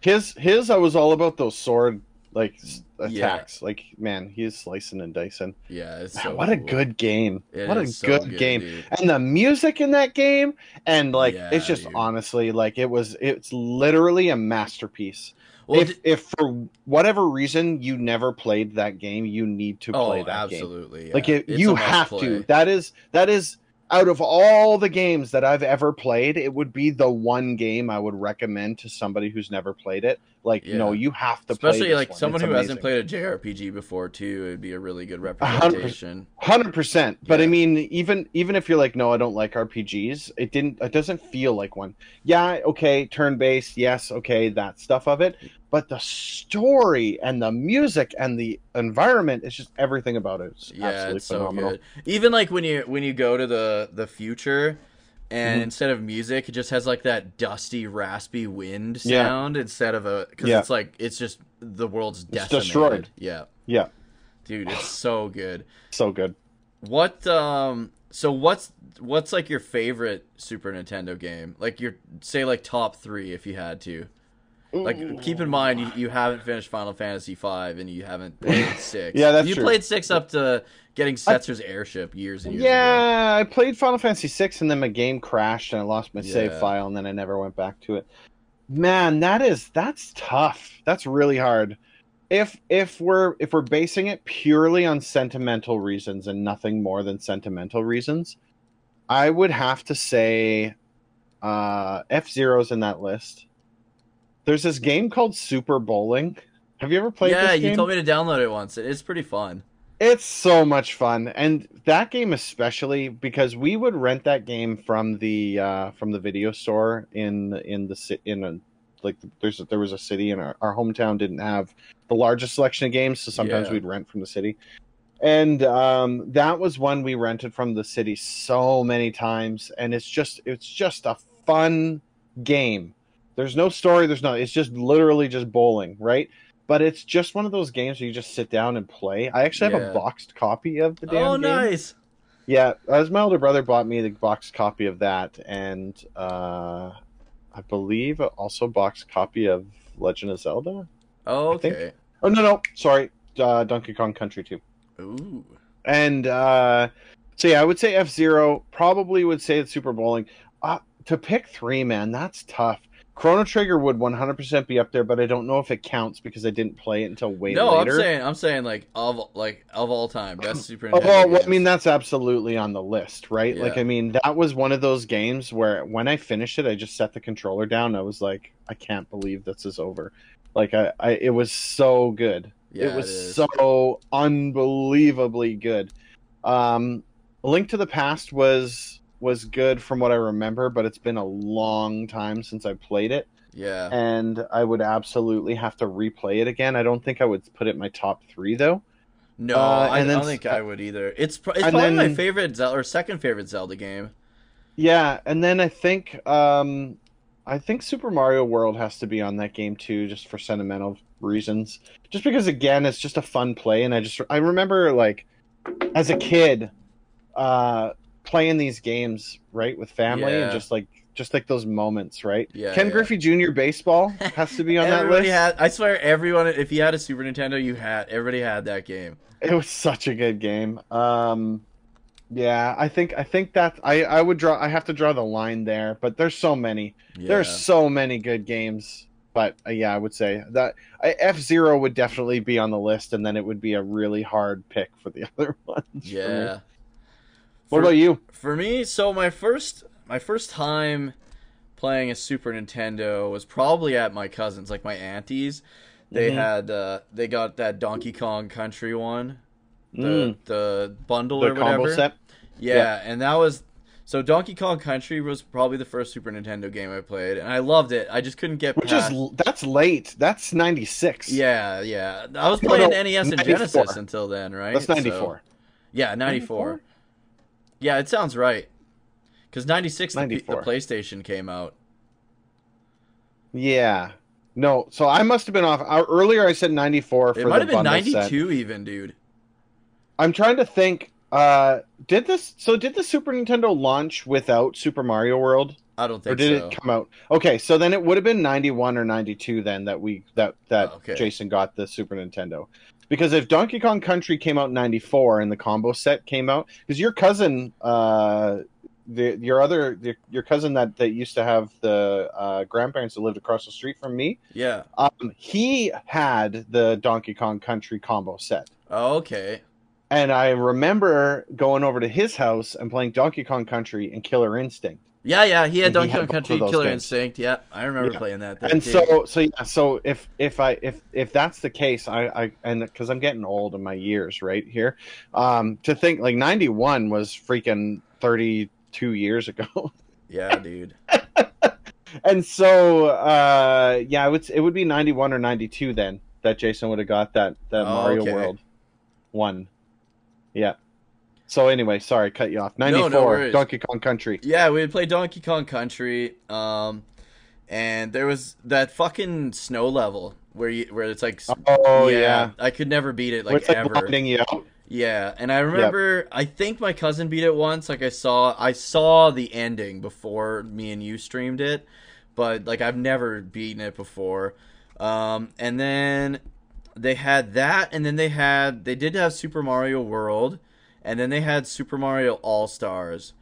His his I was all about those sword like s- Yeah. attacks. Like man, he's slicing and dicing. yeah. Man, so what a good game. It what a so good, game. dude. And the music in that game and like Yeah, it's just dude. honestly like it was it's literally a masterpiece. Well, if if for whatever reason you never played that game, you need to oh, play that game. absolutely. Like it, you have play. to. That is that is out of all the games that I've ever played, it would be the one game I would recommend to somebody who's never played it. Like, Yeah. no, you have to play Especially like one. someone It's who hasn't played a JRPG before too. It'd be a really good representation. Hundred percent. But I mean, even even if you're like, no, I don't like RPGs, it didn't. It doesn't feel like one. Yeah, okay, turn based. Yes, okay, that stuff of it. But the story and the music and the environment is just everything about it. It's Yeah, absolutely it's so good. Even like when you when you go to the the future, and Mhm. instead of music, it just has like that dusty, raspy wind Yeah. sound instead of a because Yeah. it's like it's just the world's It's destroyed. Yeah, Yeah, dude, it's so good. so good. What um so what's what's like your favorite Super Nintendo game? Like your say like top three if you had to. Like keep in mind you, you haven't finished Final Fantasy V and you haven't played six. Yeah, that's you true. played six up to getting Setzer's airship years and years ago. Yeah, I played Final Fantasy VI and then my game crashed and I lost my save file and then I never went back to it. Man, that is that's tough. That's really hard. If if we're if we're basing it purely on sentimental reasons and nothing more than sentimental reasons, I would have to say uh F Zero's in that list. There's this game called Super Bowling. Have you ever played yeah, you told me to download it once. It's pretty fun. It's so much fun, and that game especially because we would rent that game from the uh, from the video store in in the in a like there's there was a city and our, our hometown didn't have the largest selection of games, so sometimes Yeah. we'd rent from the city, and um, that was one we rented from the city so many times, and it's just it's just a fun game. There's no story. There's no. It's just literally just bowling, right? But it's just one of those games where you just sit down and play. I actually have Yeah. a boxed copy of the damn Oh, game. nice. Yeah, as my older brother bought me the boxed copy of that, and uh, I believe also boxed copy of Legend of Zelda. Oh, okay. Oh no, no, sorry, uh, Donkey Kong Country 2. Ooh. And uh, so yeah, I would say F Zero. Probably would say it's Super Bowling. Uh, to pick three, man, that's tough. Chrono Trigger would 100% be up there, but I don't know if it counts because I didn't play it until way no, later. No, I'm saying, I'm saying like of like of all time, best Super Oh, Nintendo. well, well, I mean that's absolutely on the list, right? Like, I mean that was one of those games where when I finished it, I just set the controller down. I was like, I can't believe this is over. Like, I, I it was so good. yeah, it was is. so unbelievably good. Um, Link to the Past was was good from what I remember, but it's been a long time since I played it, yeah. and I would absolutely have to replay it again. I don't think I would put it in my top three though. No, uh, I, then don't think I would either. It's pr- it's probably my favorite Zelda or second favorite Zelda game. Yeah, and then I think um I think Super Mario World has to be on that game too, just for sentimental reasons. Just because again, it's just a fun play, and I just I remember like as a kid, uh, playing these games right with family, and just like just like those moments, right? Yeah, Ken yeah. Griffey Jr. baseball has to be on that list. had. I swear, everyone. If you had a Super Nintendo, you had. Everybody had that game. It was such a good game. Um, yeah, I think I think that I I would draw. I have to draw the line there, but there's so many. Yeah. There's so many good games, but uh, yeah, I would say that F Zero would definitely be on the list, and then it would be a really hard pick for the other ones. Yeah. What For- about you? For me, so my first my first time playing a Super Nintendo was probably at my cousin's, like my aunties. They Mhm. had uh they got that Donkey Kong Country one, the Mm, the bundle the or whatever. combo set. Yeah, Yeah. and that was so Donkey Kong Country was probably the first Super Nintendo game I played, and I loved it. I just couldn't get Which past. is that's late. That's ninety six. yeah, yeah. I was playing no, NES and 94. Genesis until then, right? that's So- ninety four. yeah, 94. Yeah, it sounds right. Because 96, the, the PlayStation came out. Yeah. No, so I must have been off. uh, Earlier, I said ninety four for It the might have been bundle set. 92 even, dude. I'm trying to think. Uh, did this? So did the Super Nintendo launch without Super Mario World, I don't think so. or did so. it come out? Okay, so then it would have been ninety one or ninety two then that we that that Oh, okay. Jason got the Super Nintendo. Because if Donkey Kong Country came out in '94 and the combo set came out, because your cousin, uh, the your other the, your cousin that that used to have the uh, grandparents that lived across the street from me, Yeah. um, he had the Donkey Kong Country combo set. Oh, okay. And I remember going over to his house and playing Donkey Kong Country and Killer Instinct. Yeah, yeah. He had Donkey Kong Country, Killer games. Instinct. Yeah, I remember Yeah. playing that. that And so, so yeah, so if if I if if that's the case, I I and because I'm getting old in my years, right here, um, to think like '91 was freaking 32 years ago, yeah, dude. and so uh, yeah, it would it would be '91 or '92 then that Jason would have got that that Oh, Mario okay. World one, yeah. So anyway, sorry, cut you off. no '94. Donkey Kong Country. Yeah, we would play Donkey Kong Country, um, and there was that fucking snow level where you where it's like, Oh yeah, I could never beat it like it's like ever. blinding you out. Yeah, and I remember I think my cousin beat it once. Like I saw I saw the ending before me and you streamed it, but like I've never beaten it before. Um, and then they had that, and then they had they did have Super Mario World, and then they had Super Mario All Stars.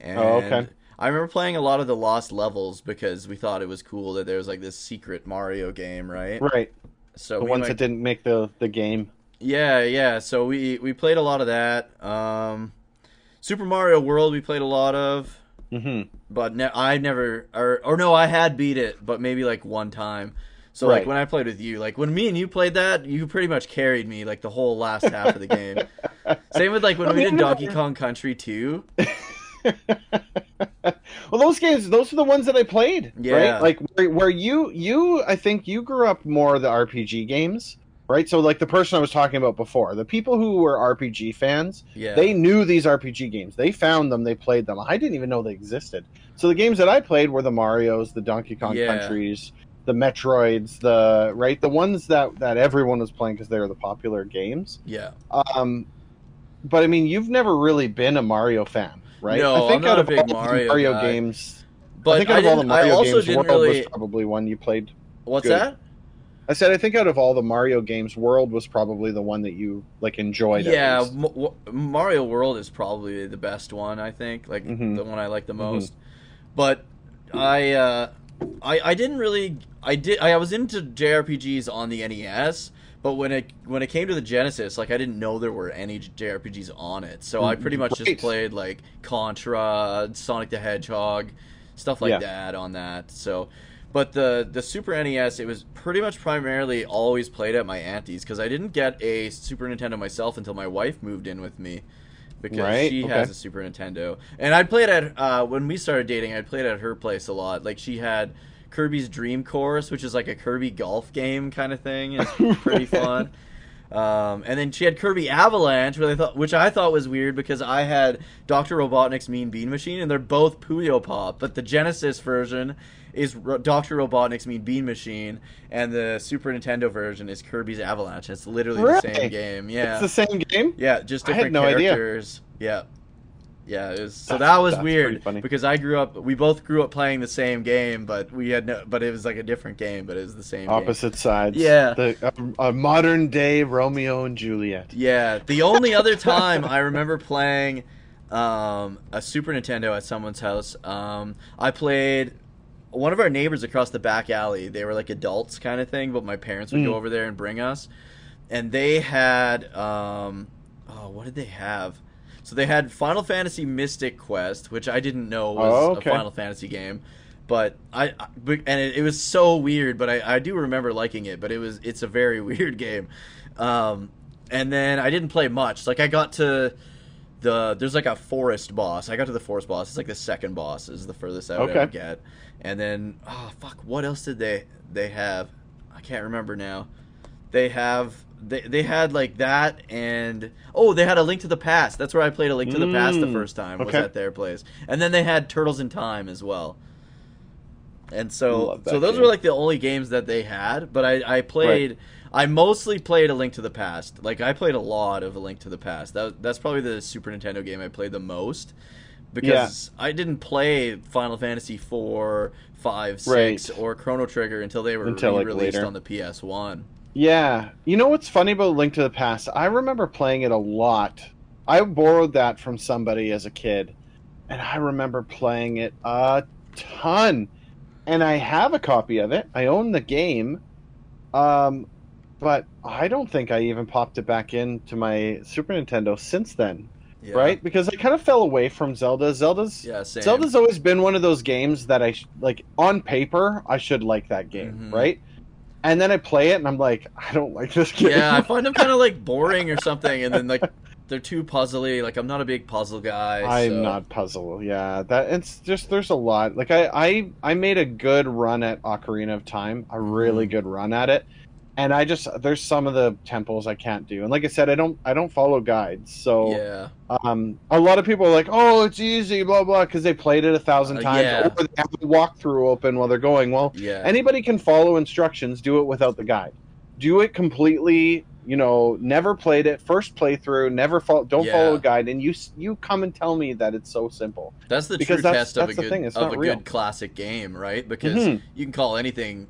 And Oh, okay. I remember playing a lot of the lost levels because we thought it was cool that there was like this secret Mario game, right? Right, So the ones that didn't make the the game. yeah, yeah. So we we played a lot of that. Um, Super Mario World we played a lot of, hmm but ne- I never or or no, I had beat it, but maybe like one time. So like when I played with you, like when me and you played that, you pretty much carried me like the whole last half of the game. Same with like when we did Donkey Kong Country 2. well, those games, those are the ones that I played. Yeah. Right? Like where, where you, you, I think you grew up more the RPG games, right? So like the person I was talking about before, the people who were RPG fans, Yeah. they knew these RPG games. They found them, they played them. I didn't even know they existed. So the games that I played were the Mario's, the Donkey Kong Yeah. Countries, the Metroids, the right, the ones that that everyone was playing because they were the popular games. yeah. Um, but I mean, you've never really been a Mario fan, right? No, I think I'm not out a of big all the Mario Mario guy. games. But I think I, out of all the Mario games, World really was probably one you played. What's good. that? I said I think out of all the Mario games, World was probably the one that you like enjoyed. at Yeah, least. M- w- Mario World is probably the best one. I think, like Mhm. the one I like the Mhm. most. But I, uh, I, I didn't really. I did. I was into JRPGs on the NES, but when it when it came to the Genesis, like I didn't know there were any JRPGs on it. So I pretty much Right. just played like Contra, Sonic the Hedgehog, stuff like Yeah. that on that. So. But the the Super NES, it was pretty much primarily always played at my auntie's because I didn't get a Super Nintendo myself until my wife moved in with me because Right, she okay. has a Super Nintendo, and I'd played at uh, when we started dating. I'd played at her place a lot. Like she had Kirby's Dream Course, which is like a Kirby golf game kind of thing. It's pretty fun. Um, and then she had Kirby Avalanche, which I thought, which I thought was weird because I had Doctor Robotnik's Mean Bean Machine, and they're both Puyo Pop, but the Genesis version is Doctor Robotnik's Mean Bean Machine, and the Super Nintendo version is Kirby's Avalanche. It's literally the same game. Yeah, It's the same game. yeah, just different no idea. characters. Yeah. Yeah, it was, so that was weird because I grew up. We both grew up playing the same game, but we had no. But it was like a different game, but it was the same. game. Opposite sides. Yeah. The, a, a modern day Romeo and Juliet. Yeah, the only other time I remember playing um, a Super Nintendo at someone's house, um, I played one of our neighbors across the back alley. They were like adults kind of thing, but my parents would Mm. go over there and bring us. And they had, um, oh, what did they have? So they had Final Fantasy Mystic Quest, which I didn't know was Oh, okay. a Final Fantasy game. But I, I and it, it was so weird, but I, I do remember liking it. But it was it's a very weird game. Um, and then I didn't play much. Like I got to the there's like a forest boss. I got to the forest boss. It's like the second boss is the furthest I would Okay. ever get. And then oh fuck, what else did they they have? I can't remember now. They have they they had like that and oh they had a Link to the Past. That's where I played a Link to the Past the Mm, first time was okay. at their place. And then they had Turtles in Time as well. And so, so those game. were like the only games that they had. But I, I played, I mostly played A Link to the Past. Like I played a lot of A Link to the Past. That that's probably the Super Nintendo game I played the most because I didn't play Final Fantasy four, five, six, Right. or Chrono Trigger until they were Until, re-released later. on the PS One. Yeah. You know what's funny about Link to the Past? I remember playing it a lot. I borrowed that from somebody as a kid, and I remember playing it a ton. And I have a copy of it. I own the game. Um, but I don't think I even popped it back into my Super Nintendo since then, Yeah. right? Because I kind of fell away from Zelda. Zelda's Yeah, same. Zelda's always been one of those games that I sh- like on paper I should like that game, Mhm. right? And then I play it and I'm like, I don't like this game. yeah, I find them kind of like boring or something, and then like they're too puzzly. Like I'm not a big puzzle guy. I'm so- not puzzle. Yeah, that it's just there's a lot. Like I I I made a good run at Ocarina of Time, a really Mhm. good run at it. And I just there's some of the temples I can't do. And like I said, I don't I don't follow guides. So Yeah, um a lot of people are like, "Oh, it's easy, blah blah," cuz they played it a thousand Uh, times yeah. or they have a walkthrough open while they're going. Well, yeah. anybody can follow instructions do it without the guide do it completely you know never played it first playthrough never follow don't Yeah. follow a guide and you you come and tell me that it's so simple That's the Because true that's- test of a good thing, it's of a real. good classic game, right? Because Mhm. you can call anything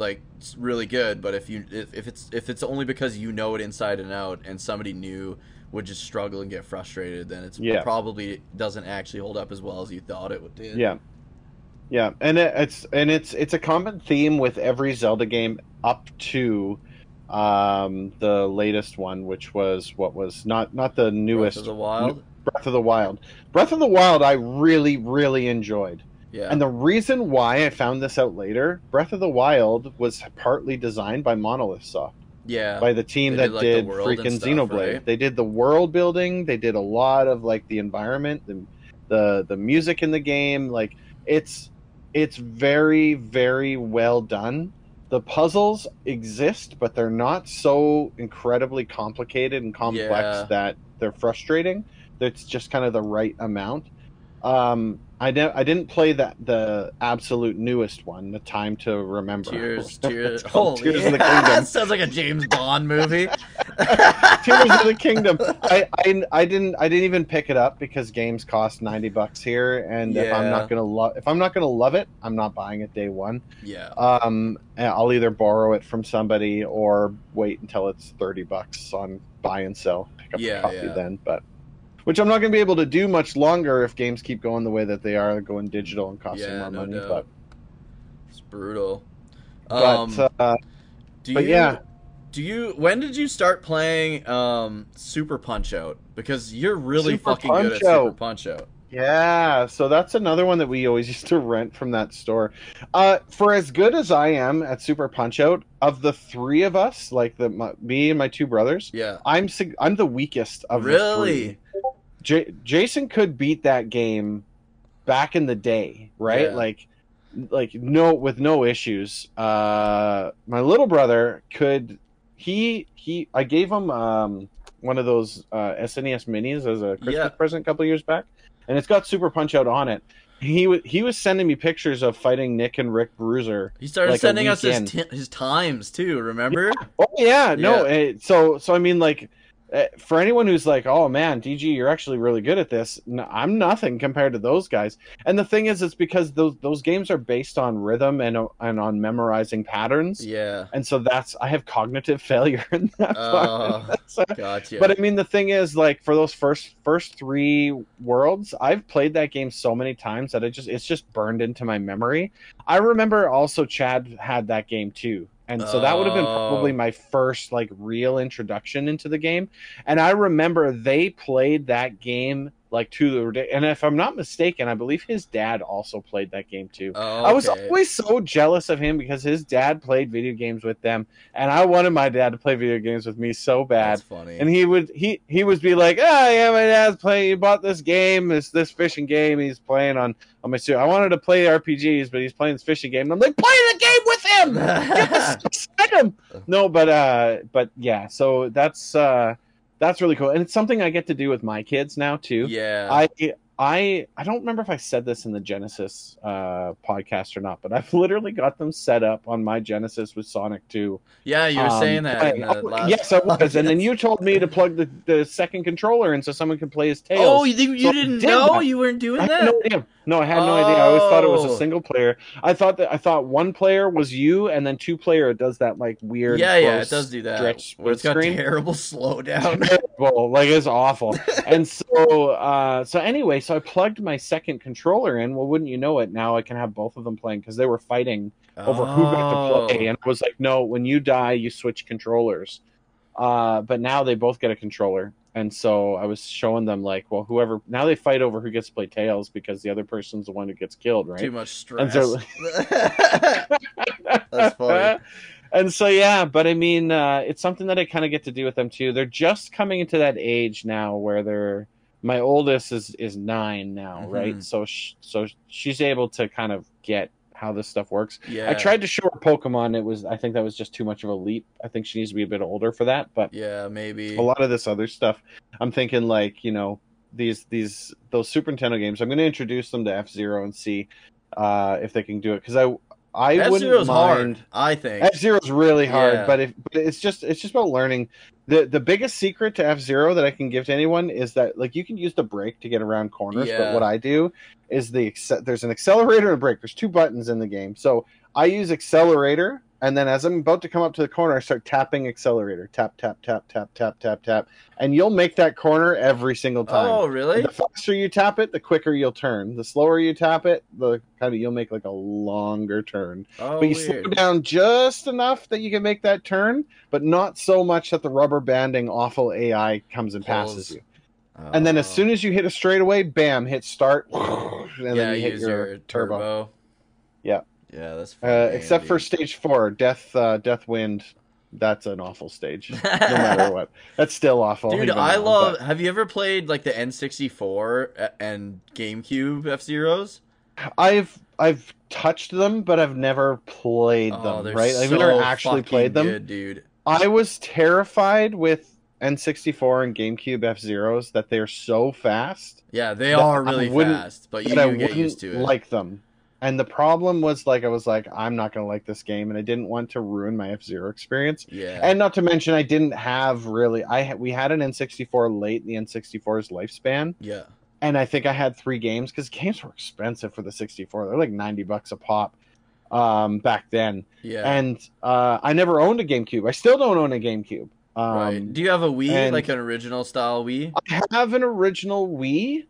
like s- really good, but if you if, if it's if it's only because you know it inside and out, and somebody new would just struggle and get frustrated, then it's Yeah. probably doesn't actually hold up as well as you thought it would. Did. yeah yeah and it, it's and it's it's a common theme with every zelda game up to um the latest one which was what was not not the Breath newest of the Wild. breath of the wild breath of the wild i really really enjoyed Yeah. And the reason why I found this out later, Breath of the Wild was partly designed by Monolith Soft, yeah. by the team They that did, like, did freaking stuff, Xenoblade. right? They did the world building, they did a lot of like the environment, the the the music in the game, like it's it's very very well done. The puzzles exist, but they're not so incredibly complicated and complex Yeah. that they're frustrating. It's just kind of the right amount. Um, I didn't. I didn't play that the absolute newest one, the Time to Remember. Tears, tears. Holy, Tears of the Kingdom. sounds like a James Bond movie. Tears of the Kingdom. I, I I didn't I didn't even pick it up because games cost ninety bucks here, and if I'm not gonna love if I'm not gonna love it, I'm not buying it day one. yeah. Um, I'll either borrow it from somebody or wait until it's thirty bucks on buy and sell. Pick up Yeah, a copy yeah. then, but. Which I'm not going to be able to do much longer if games keep going the way that they are, going digital and costing Yeah, more no money. doubt. But, It's brutal. but Um, uh, do but you, yeah. Do you? When did you start playing um, Super Punch Out? Because you're really Super fucking good at. Super Punch Out. Yeah, so that's another one that we always used to rent from that store. Uh, for as good as I am at Super Punch Out, of the three of us, like the my, me and my two brothers, Yeah. I'm I'm the weakest of the Really? J- Jason could beat that game back in the day, right? Yeah. Like, like no with no issues. Uh, my little brother could. He he. I gave him um one of those uh, SNES minis as a Christmas Yeah. present a couple years back, and it's got Super Punch Out on it. He was he was sending me pictures of fighting Nick and Rick Bruiser. He started Like sending us his, t- his times too. Remember? Oh yeah, no. eh, so so I mean like for anyone who's like, oh man, DG, you're actually really good at this. No, I'm nothing compared to those guys. And the thing is, it's because those those games are based on rhythm and and on memorizing patterns. Yeah. And so that's I have cognitive failure in that. Oh, uh, Gotcha. But I mean, the thing is, like for those first first three worlds, I've played that game so many times that it just it's just burned into my memory. I remember also Chad had that game too, and so that would have been probably Oh. my first like real introduction into the game. And I remember they played that game like to the and if I'm not mistaken, I believe his dad also played that game too. oh, I was always so jealous of him because his dad played video games with them, and I wanted my dad to play video games with me so bad. That's funny. And he would he he would be like, ah, yeah, my dad's playing. He bought this game, this this fishing game. He's playing on on my suit. I wanted to play RPGs, but he's playing this fishing game. And I'm like, play the game with him. Get him. No, but uh, but yeah. So that's uh, that's really cool, and it's something I get to do with my kids now too. yeah. I I I don't remember if I said this in the Genesis uh, podcast or not, but I've literally got them set up on my Genesis with Sonic 2. Yeah, you were Um, saying that. in I- the last yes, I was, and then you told me to plug the, the second controller in so someone can play his tail. Oh, you, you So didn't did know? that. You weren't doing I that? no idea. No, I had no idea. I always thought it was Oh. a single player. I thought that I thought one player was you, and then two player it does that like weird. yeah, yeah, it does do that. stretch Where it's got screen. terrible slowdown. terrible. Like it's awful. and so, uh, so anyway, so I plugged my second controller in. Well, wouldn't you know it? Now I can have both of them playing because they were fighting over who got to play. Oh. And I was like, no, when you die, you switch controllers. Uh, but now they both get a controller. And so I was showing them like, well, whoever now they fight over who gets to play Tails because the other person's the one who gets killed, right? Too much And stress. so- That's funny. and so yeah, but I mean, uh, it's something that I kind of get to do with them too. They're just coming into that age now where they're. My oldest is is nine now, Mhm. right? So sh- so she's able to kind of get how this stuff works. yeah. I tried to show her Pokemon. It was I think that was just too much of a leap. I think she needs to be a bit older for that. But Yeah, maybe. a lot of this other stuff, I'm thinking like you know these these those Super Nintendo games. I'm going to introduce them to F Zero and see uh, if they can do it because I I F wouldn't mind. hard, I think. F Zero is really hard, Yeah. but if but it's just it's just about learning. The The biggest secret to F Zero that I can give to anyone is that like you can use the brake to get around corners, Yeah. but what I do is the there's an accelerator and a brake. There's two buttons in the game, so I use accelerator, and then as I'm about to come up to the corner, I start tapping accelerator, tap tap tap tap tap tap tap, and you'll make that corner every single time. oh, really? The faster you tap it, the quicker you'll turn. The slower you tap it, the kind of you'll make like a longer turn Oh, but you weird. slow down just enough that you can make that turn, but not so much that the rubber banding awful AI comes and passes Pulls. you. Oh. And then as Oh. soon as you hit a straightaway, bam, hit start, and yeah, then you hit use your, your turbo. turbo. Yeah. Yeah, that's Uh, except for stage four, death, uh, death wind. That's an awful stage, no matter what. That's still awful. Dude, I now, love. but Have you ever played like the N64 and GameCube F Zeros? I've I've touched them, but I've never played Oh, them. Right? so I've never actually played them. good, dude. I was terrified with N64 and GameCube F Zeros that they're so fast Yeah, they are really fast, but you that I used to it. like them. And the problem was like I was like I'm not going to like this game, and I didn't want to ruin my F Zero experience. yeah, And not to mention, I didn't have really. I we had an N64 late in the N64's lifespan, yeah, and I think I had three games because games were expensive for the 64. They're like 90 bucks a pop um, back then. yeah. And uh, I never owned a GameCube. I still don't own a GameCube. Um, right. Do you have a Wii, like an original style Wii? I have an original Wii,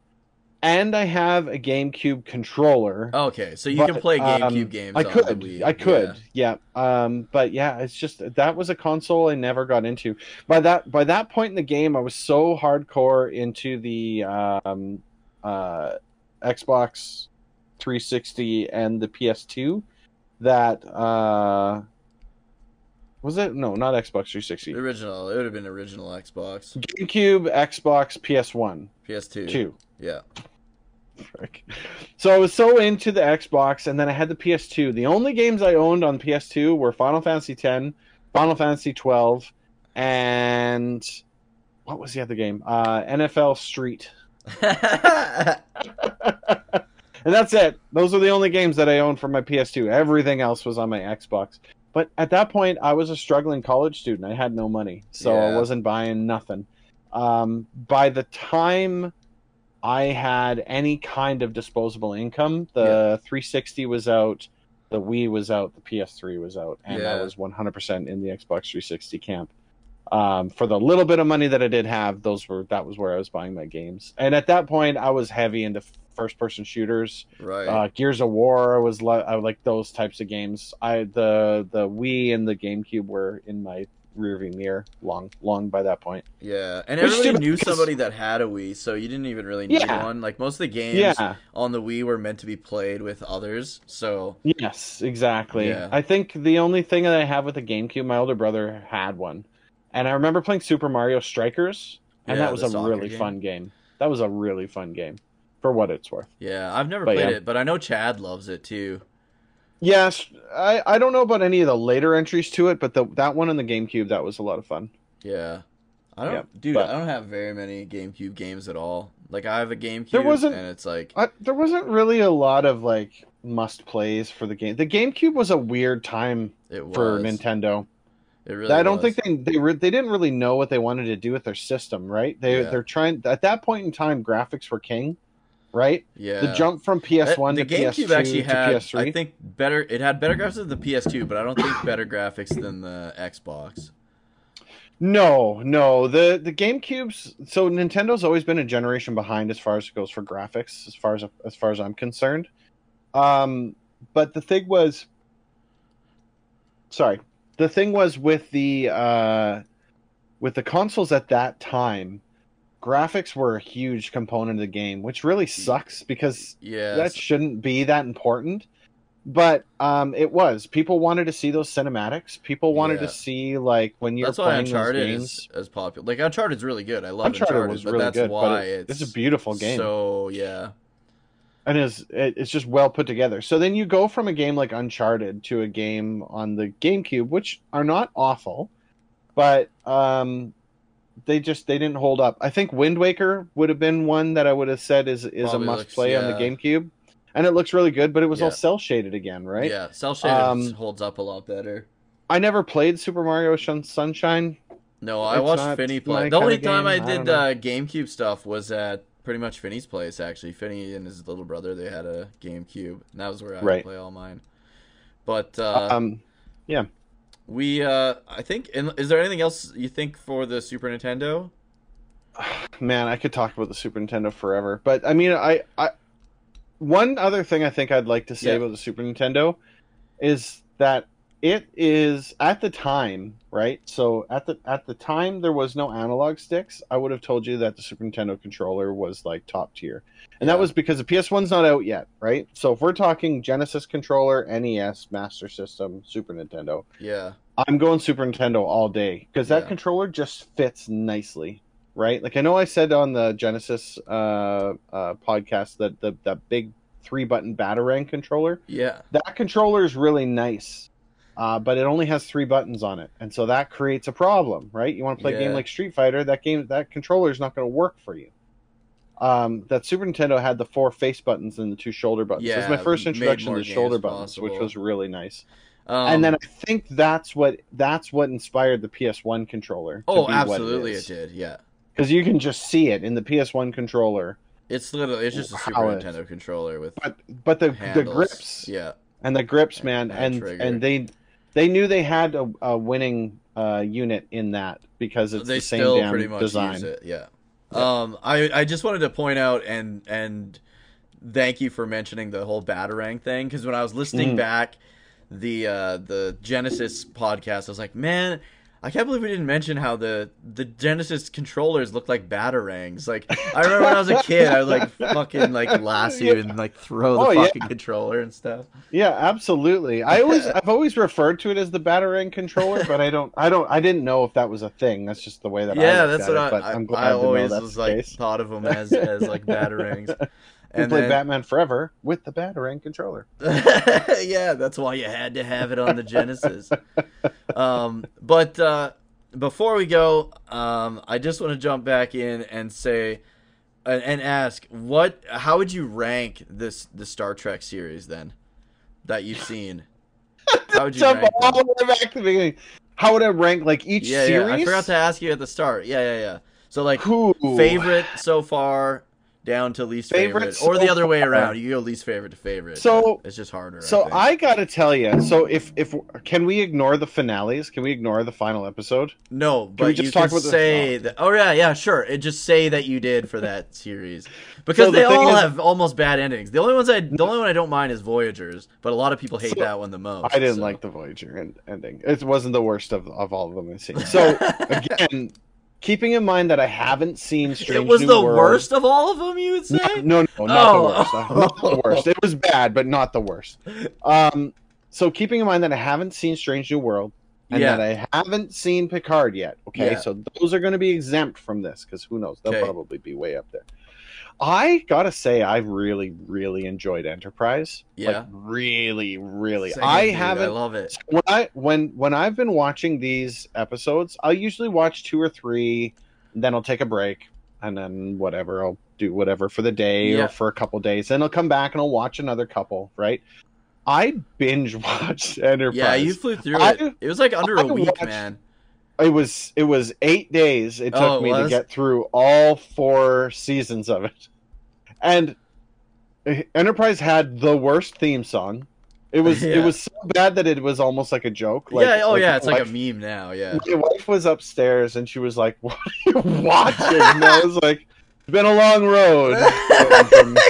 and I have a GameCube controller. Okay, so you but, can play um, GameCube games. I could. I could, yeah. Um, but yeah, it's just that was a console I never got into. By that by that point in the game, I was so hardcore into the um, uh, Xbox 360 and the PS2 that uh, was it? No, not Xbox 360. Original. It would have been original Xbox, GameCube, Xbox, PS1, PS2. two. Yeah. Frick. So I was so into the Xbox, and then I had the PS2. The only games I owned on PS2 were Final Fantasy X, Final Fantasy 12, and what was the other game? Uh, NFL Street. and that's it. Those are the only games that I owned for my PS2. Everything else was on my Xbox. But at that point, I was a struggling college student. I had no money, so I wasn't buying nothing. Um, by the time I had any kind of disposable income, the 360 was out, the Wii was out, the PS3 was out, and I was 100% in the Xbox 360 camp. Um, for the little bit of money that I did have, those were that was where I was buying my games. And at that point, I was heavy into first person shooters. right. Uh, Gears of War was li- I like those types of games. I the the Wii and the GameCube were in my rearview mirror long long by that point. yeah, and which everybody knew bad, 'cause- somebody that had a Wii, so you didn't even really need Yeah. one. Like most of the games Yeah. on the Wii were meant to be played with others. So Yes, exactly. Yeah. I think the only thing that I have with a GameCube, my older brother had one, and I remember playing Super Mario Strikers, and that was a really game. fun game. That was a really fun game, for what it's worth. yeah, I've never But played it, but I know Chad loves it too. Yes, I, I don't know about any of the later entries to it, but the that one on the GameCube that was a lot of fun. Yeah. I don't, Yeah, dude. but- I don't have very many GameCube games at all. Like I have a GameCube, There wasn't- and it's like I, there wasn't really a lot of like must plays for the game. The GameCube was a weird time it was for Nintendo. It really. I don't was. think they they re- they didn't really know what they wanted to do with their system, right? They Yeah. they're trying at that point in time graphics were king, right? Yeah. The jump from PS1 the to GameCube PS2 actually to had, PS3. I think, better. It had better graphics than the PS2, but I don't think better graphics than the Xbox. No, no. The the GameCube's so Nintendo's always been a generation behind as far as it goes for graphics, as far as as far as I'm concerned. Um, but the thing was, sorry, the thing was with the uh, with the consoles at that time, graphics were a huge component of the game, which really sucks because Yeah. that shouldn't be that important. But um, it was. People wanted to see those cinematics. People wanted Yeah. to see like when you're that's why playing those Uncharted games. is as popular. Like Uncharted's really good. I love Uncharted, Uncharted, was but really that's good, why it's, it's a beautiful game, So yeah, and it's it, it's just well put together. So then you go from a game like Uncharted to a game on the GameCube, which are not awful, but um, they just they didn't hold up. I think Wind Waker would have been one that I would have said is is Probably a must looks- play on the. GameCube, and it looks really good. But it was all cel shaded again, right? yeah. Cel shaded Um, holds up a lot better. I never played Super Mario Sunshine. No, I it's watched Finney my play. The only time I I did don't uh, GameCube stuff was at pretty much Finney's place. Actually, Finney and his little brother they had a GameCube, and that was where I would play all mine. But uh, um, we, uh, I think, is there anything else you think for the Super Nintendo? man, I could talk about the Super Nintendo forever. But I mean, I, I one other thing I think I'd like to say Yeah. about the Super Nintendo is that it is at the time, right? So at the at the time there was no analog sticks. I would have told you that the Super Nintendo controller was like top tier. And Yeah. that was because the PS1's not out yet, right? So if we're talking Genesis controller, NES, Master System, Super Nintendo, Yeah, I'm going Super Nintendo all day because that Yeah. controller just fits nicely, right? Like I know I said on the Genesis uh, uh, podcast that the that big three button Batarang controller, yeah, that controller is really nice, uh, but it only has three buttons on it, and so that creates a problem, right? You want to play a game like Street Fighter, that game that controller is not going to work for you. Um, that Super Nintendo had the four face buttons and the two shoulder buttons. it was my first introduction to the shoulder buttons, which was really nice um, and then I think that's what that's what inspired the PS1 controller. oh, absolutely, it it did. Yeah, because you can just see it in the PS1 controller. it's literally it's just a Super it- Nintendo controller with But but the handles. the grips Yeah, and the grips, man, And and and they they knew they had a, a winning uh, unit in that because it's they the same still damn pretty much design. use it. Yeah. Um, I I just wanted to point out and and thank you for mentioning the whole Batarang thing because when I was listening Mhm. back the uh the Genesis podcast, I was like, man. I can't believe we didn't mention how the the Genesis controllers look like batarangs. Like I remember when I was a kid, I would like fucking like lasso and like throw the Oh, yeah. fucking controller and stuff. Yeah, absolutely. I always I've always referred to it as the Batarang controller, but I don't I don't I didn't know if that was a thing. That's just the way that I yeah, looked that's what it, but I, I'm I, glad I always was like thought of them as as like batarangs. We And played then- Batman Forever with the Batarang controller. yeah, that's why you had to have it on the Genesis. um, but uh, before we go, um, I just want to jump back in and say and, and ask what how would you rank this the Star Trek series then that you've seen? How would you Jump rank all the way back to the beginning. How would I rank like each Yeah, series? yeah. I forgot to ask you at the start. Yeah, yeah, yeah. So like Who favorite so far down to least favorite, Favorite or the so other way around. You go least favorite to favorite. So- it's just harder. So think. I gotta tell you. So if if can we ignore the finales? Can we ignore the final episode? No, we but just you talk can about the- say that. Oh yeah, yeah, sure. It just say that you did for that series because So they thing all is- have almost bad endings. The only ones I, the only one I don't mind is Voyagers, but a lot of people hate So, that one the most. I didn't so. like the Voyager end, ending. It wasn't the worst of, of all of them I've seen. So again, keeping in mind that I haven't seen Strange it was New the World- worst of all of them. You would say? No, no, no, not Oh. the worst. Not the worst. It was bad, but not the worst. Um, so keeping in mind that I haven't seen Strange New World and Yeah. that I haven't seen Picard yet. Okay, Yeah. so those are going to be exempt from this because who knows? They'll Okay. probably be way up there. I gotta say, I really, really enjoyed Enterprise. Yeah. like, really, really. Same I dude, haven't. I love it. when I when when I've been watching these episodes, I'll usually watch two or three, then I'll take a break, and then whatever I'll do whatever for the day Yeah. or for a couple days. Then I'll come back and I'll watch another couple. Right? I binge watched Enterprise. Yeah, you flew through I- it. It was like under I a week, watched- man. It was it was eight days it took Oh, it me to get through all four seasons of it, and eh, Enterprise had the worst theme song. It was Yeah. it was so bad that it was almost like a joke. Like, yeah, oh yeah, it's my like a meme now. Yeah. My wife was upstairs and she was like, "What are you watching?" And I was like, "It's been a long road."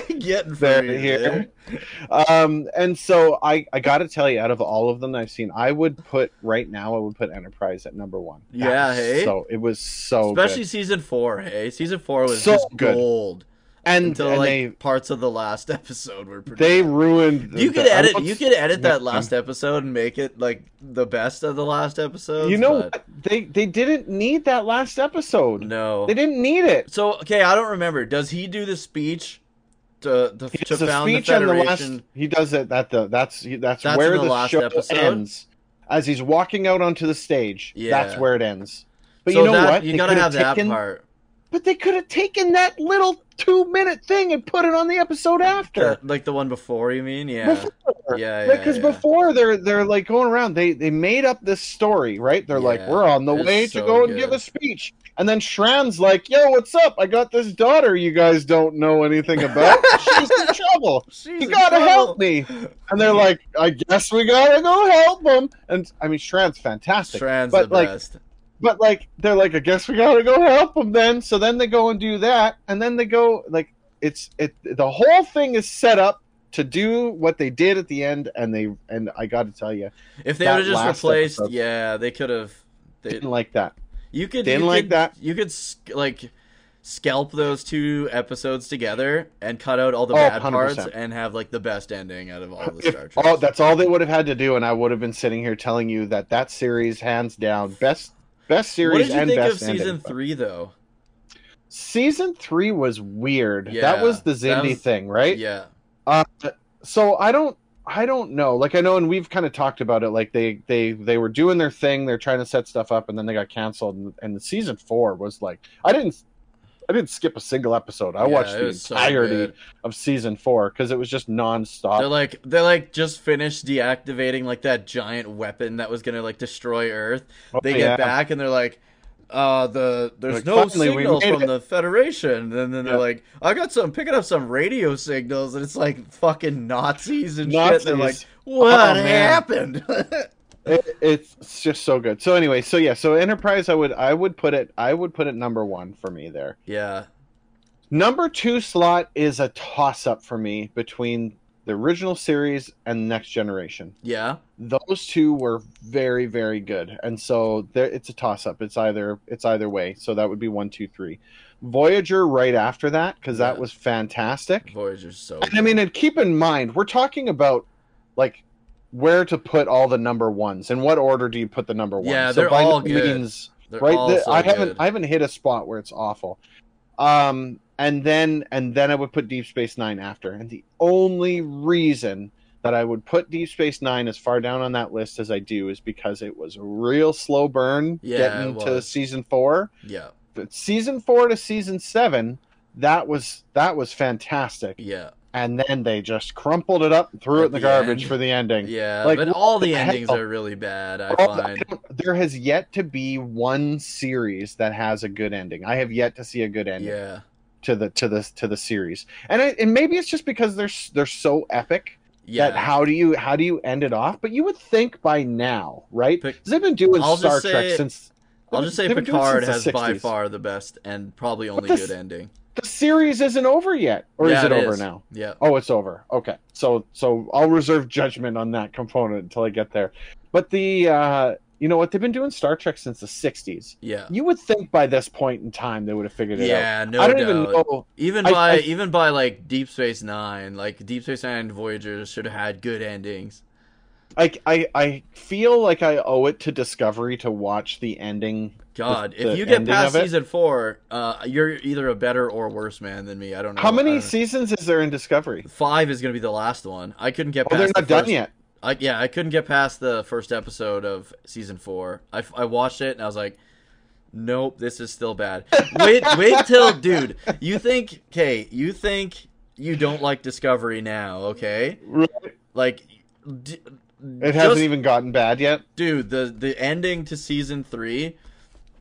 Getting there to here. here. Um, and so I, I got to tell you, out of all of them I've seen, I would put right now, I would put Enterprise at number one. That Yeah, hey? So it was so Especially good. season four. Hey, season four was So just good. gold and, until and like they parts of the last episode were pretty. they bad. ruined. You the- could edit. You could edit that last mm-hmm. episode and make it like the best of the last episode. You know what? They they didn't need that last episode. No. They didn't need it. So okay, I don't remember. Does he do the speech to to, to found the speech on the Federation? last. He does it at the. That's that's, That's where the the, last show episode? ends. As he's walking out onto the stage, Yeah. that's where it ends. But so you know that, what? You They gotta have that part. But they could have taken that little two minute thing and put it on the episode after. Like the one before, you mean? Yeah. Before. Yeah, yeah, Because yeah. before they're they're like going around, they they made up this story, right? They're like, we're on the way so to go and good. give a speech, and then Shran's like, yo, what's up? I got this daughter you guys don't know anything about. She's in trouble. She's You gotta trouble. help me. And they're like, I guess we gotta go help them. And I mean, Shran's fantastic. Shran's but the like, best. But like, they're like, I guess we gotta go help them then. So then they go and do that, and then they go like, it's it. The whole thing is set up to do what they did at the end, and they and I got to tell you, If they would have just replaced, episode- yeah, they could have. They, didn't like that. you could didn't you like could, that. You could like scalp those two episodes together and cut out all the Oh, bad 100%. parts and have like the best ending out of all the Star Trek. oh, that's all they would have had to do, and I would have been sitting here telling you that that series, hands down, best best series what did you and think best of season ending. three though? Season three was weird. Yeah, that was the Xindi was- thing, right? Yeah, Uh, so I don't, I don't know. Like I know, and we've kind of talked about it. Like they, they, they were doing their thing. They're trying to set stuff up, and then they got canceled. And, and the season four was like, I didn't, I didn't skip a single episode. I Yeah, watched the was so entirety of season four because it was just nonstop. They're like they like just finished deactivating like that giant weapon that was gonna like destroy Earth. Oh, They yeah. get back and they're like, uh, the there's Like, no signals from it. the Federation, and then they're Yeah. like, I got some picking up some radio signals, and it's like fucking Nazis and shit. They're like, what Oh, happened? It, it's just so good. So anyway, so yeah, so Enterprise, I would, I would put it, I would put it number one for me there. yeah, Number two slot is a toss up for me between the original series and Next Generation. yeah, Those two were very, very good, and so there, it's a toss up. It's either it's either way. So that would be one, two, three. Voyager right after that because that was fantastic. Voyager's so. And I mean, and keep in mind, we're talking about like where to put all the number ones. In what order do you put the number ones? Yeah, they're by all good. means- They're right? all The- so I haven't good. I haven't hit a spot where it's awful. Um, and then and then I would put Deep Space Nine after. And the only reason that I would put Deep Space Nine as far down on that list as I do is because it was a real slow burn Yeah, getting to season four. yeah, But season four to season seven, that was that was fantastic. yeah, And then they just crumpled it up and threw At it in the, the garbage end. for the ending. yeah. Like, but all the the endings hell? are really bad. I I find. don't- there has yet to be one series that has a good ending. I have yet to see a good ending Yeah, to the to the to the series, and I, and maybe it's just because they're they're so epic yeah. that how do you how do you end it off? But you would think by now, right? Pic- 'Cause they've been doing I'll Star Trek say- since. I'll just say they've been doing it Picard has by far the best and probably only this- good ending. The series isn't over yet, or Yeah, is it, it over is. now? Yeah, Oh, it's over. Okay. So so I'll reserve judgment on that component until I get there. But the uh you know what they've been doing Star Trek since the 60s. yeah, You would think by this point in time they would have figured it out. yeah. No I don't doubt. even know. Even I- by I- even by like Deep Space Nine, like Deep Space Nine and Voyager should have had good endings. I, I I feel like I owe it to Discovery to watch the ending. God, the if you get past season four, uh, you're either a better or worse man than me. I don't know. How many seasons is there in Discovery? Five is gonna be the last one. I couldn't get Oh, past. they're the done first- yet. I, yeah, I couldn't get past the first episode of season four. I, I watched it and I was like, nope, this is still bad. Wait, wait till, dude. You think, okay, you think you don't like Discovery now, okay? Like, d- It hasn't just- even gotten bad yet. dude. The the ending to season three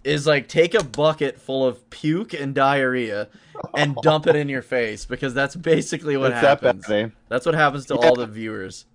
is like take a bucket full of puke and diarrhea and dump it in your face because that's basically what it's happens. bad, eh? That's what happens to Yeah. all the viewers.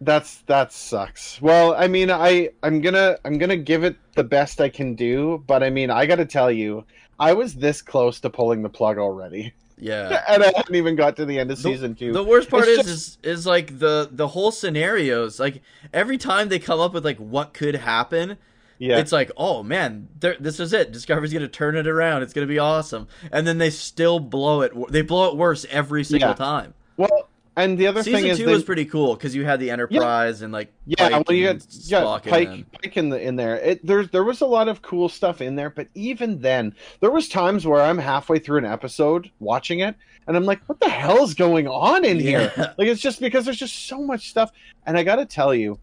That's that sucks. Well, I mean, I I'm gonna I'm gonna give it the best I can do, but I mean, I got to tell you, I was this close to pulling the plug already, Yeah. and I haven't even got to the end of The- season two. The worst part is, It's is is like the the whole scenarios. Like every time they come up with like what could happen, yeah, it's like, oh man, this is it. Discovery's gonna turn it around. It's gonna be awesome. And then they still blow it. They blow it worse every single Yeah. time. well, and the other Season thing is, two they, was pretty cool because you had the Enterprise and like yeah, Pike well, you got yeah, Pike. Pike in the in there. It there's there was a lot of cool stuff in there, but even then, there was times where I'm halfway through an episode watching it, and I'm like, what the hell's going on in here? Like it's just because there's just so much stuff and i gotta tell you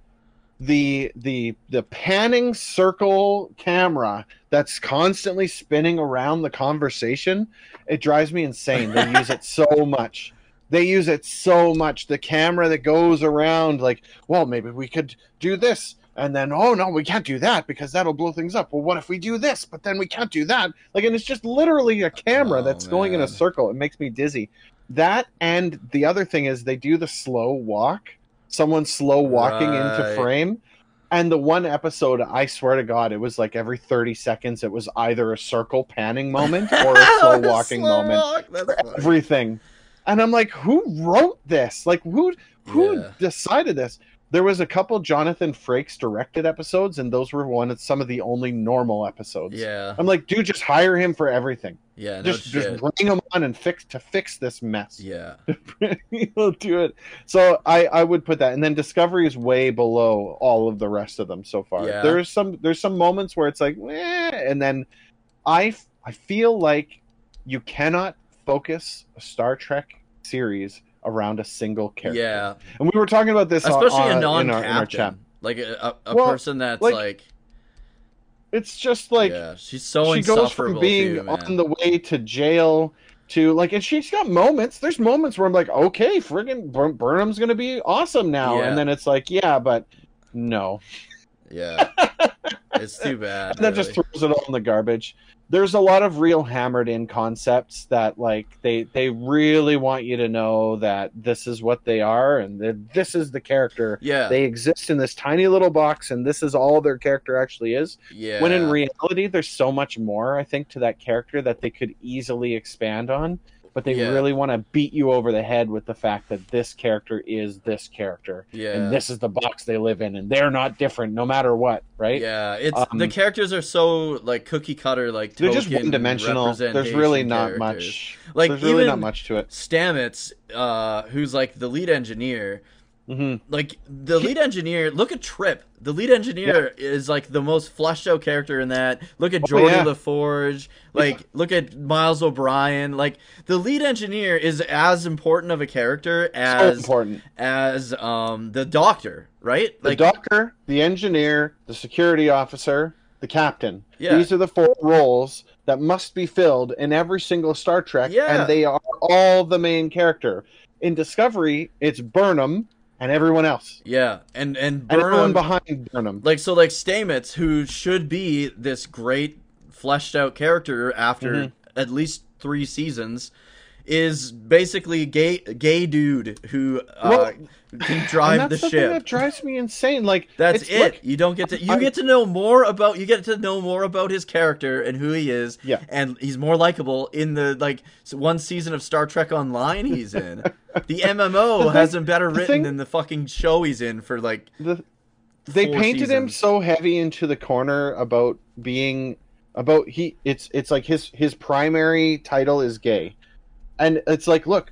the the the panning circle camera that's constantly spinning around the conversation it drives me insane they use it so much they use it so much. The camera that goes around like well maybe we could do this and then oh no we can't do that because that'll blow things up. Well what if we do this but then we can't do that? Like and it's just literally a camera Oh, that's going in a circle. It makes me dizzy. That and the other thing is they do the slow walk someone slow walking into frame. And the one episode i swear to god it was like every 30 seconds it was either a circle panning moment or a slow walking Slow moment. walk, for funny. And i'm like who wrote this like who who Yeah. decided this there was a couple jonathan frakes directed episodes and those were one of some of the only normal episodes Yeah, i'm like dude just hire him for everything yeah, just just bring him on and fix to fix this mess Yeah, he'll do it. So I I would put that, and then Discovery is way below all of the rest of them so far. Yeah. There's some there's some moments where it's like, eh, and then I I feel like you cannot focus a Star Trek series around a single character. yeah. and we were talking about this, Especially on- a uh, in our, in our non-captain, chat. like a, a, Well, person that's like, like, It's just like yeah, she's so she goes from being too, on the way to jail to like and she's got moments there's moments where i'm like okay friggin Bur- burnham's gonna be awesome now Yeah. and then it's like yeah but no Yeah, it's too bad. and that just throws it all in the garbage there's a lot of real hammered in concepts that like they they really want you to know that this is what they are and that this is the character. Yeah, they exist in this tiny little box and this is all their character actually is. Yeah. when in reality there's so much more i think to that character that they could easily expand on but they Yeah. really want to beat you over the head with the fact that this character is this character yeah, and this is the box they live in and they're not different no matter what right Yeah, it's Um, the characters are so like cookie cutter, like they're just one dimensional there's really not characters. much Like there's really even not much to it Stamets, uh, who's like the lead engineer. Hmm Like the lead engineer, look at Trip. The lead engineer is like the most fleshed out character in that. Look at Oh, Geordi yeah. LaForge. Like look at Miles O'Brien. Like the lead engineer is as important of a character so as important as um the doctor, right? the doctor the engineer the security officer the captain Yeah. these are the four roles that must be filled in every single star trek Yeah. and they are all the main character in discovery it's burnham and everyone else yeah, and and and everyone behind burnham like so like Stamets, who should be this great fleshed out character after Mhm. at least three seasons, is basically gay gay dude who uh, Well, can drive that's the the thing that drives me insane like That's it's- it. look, you don't get to you I- get to know more about you get to know more about his character and who he is. Yeah. and he's more likable in the like one season of Star Trek Online he's in. the MMO The thing- has him better the written thing- than the fucking show he's in for like the, they painted him so heavy into the corner about being about he it's it's like his his primary title is gay and it's like look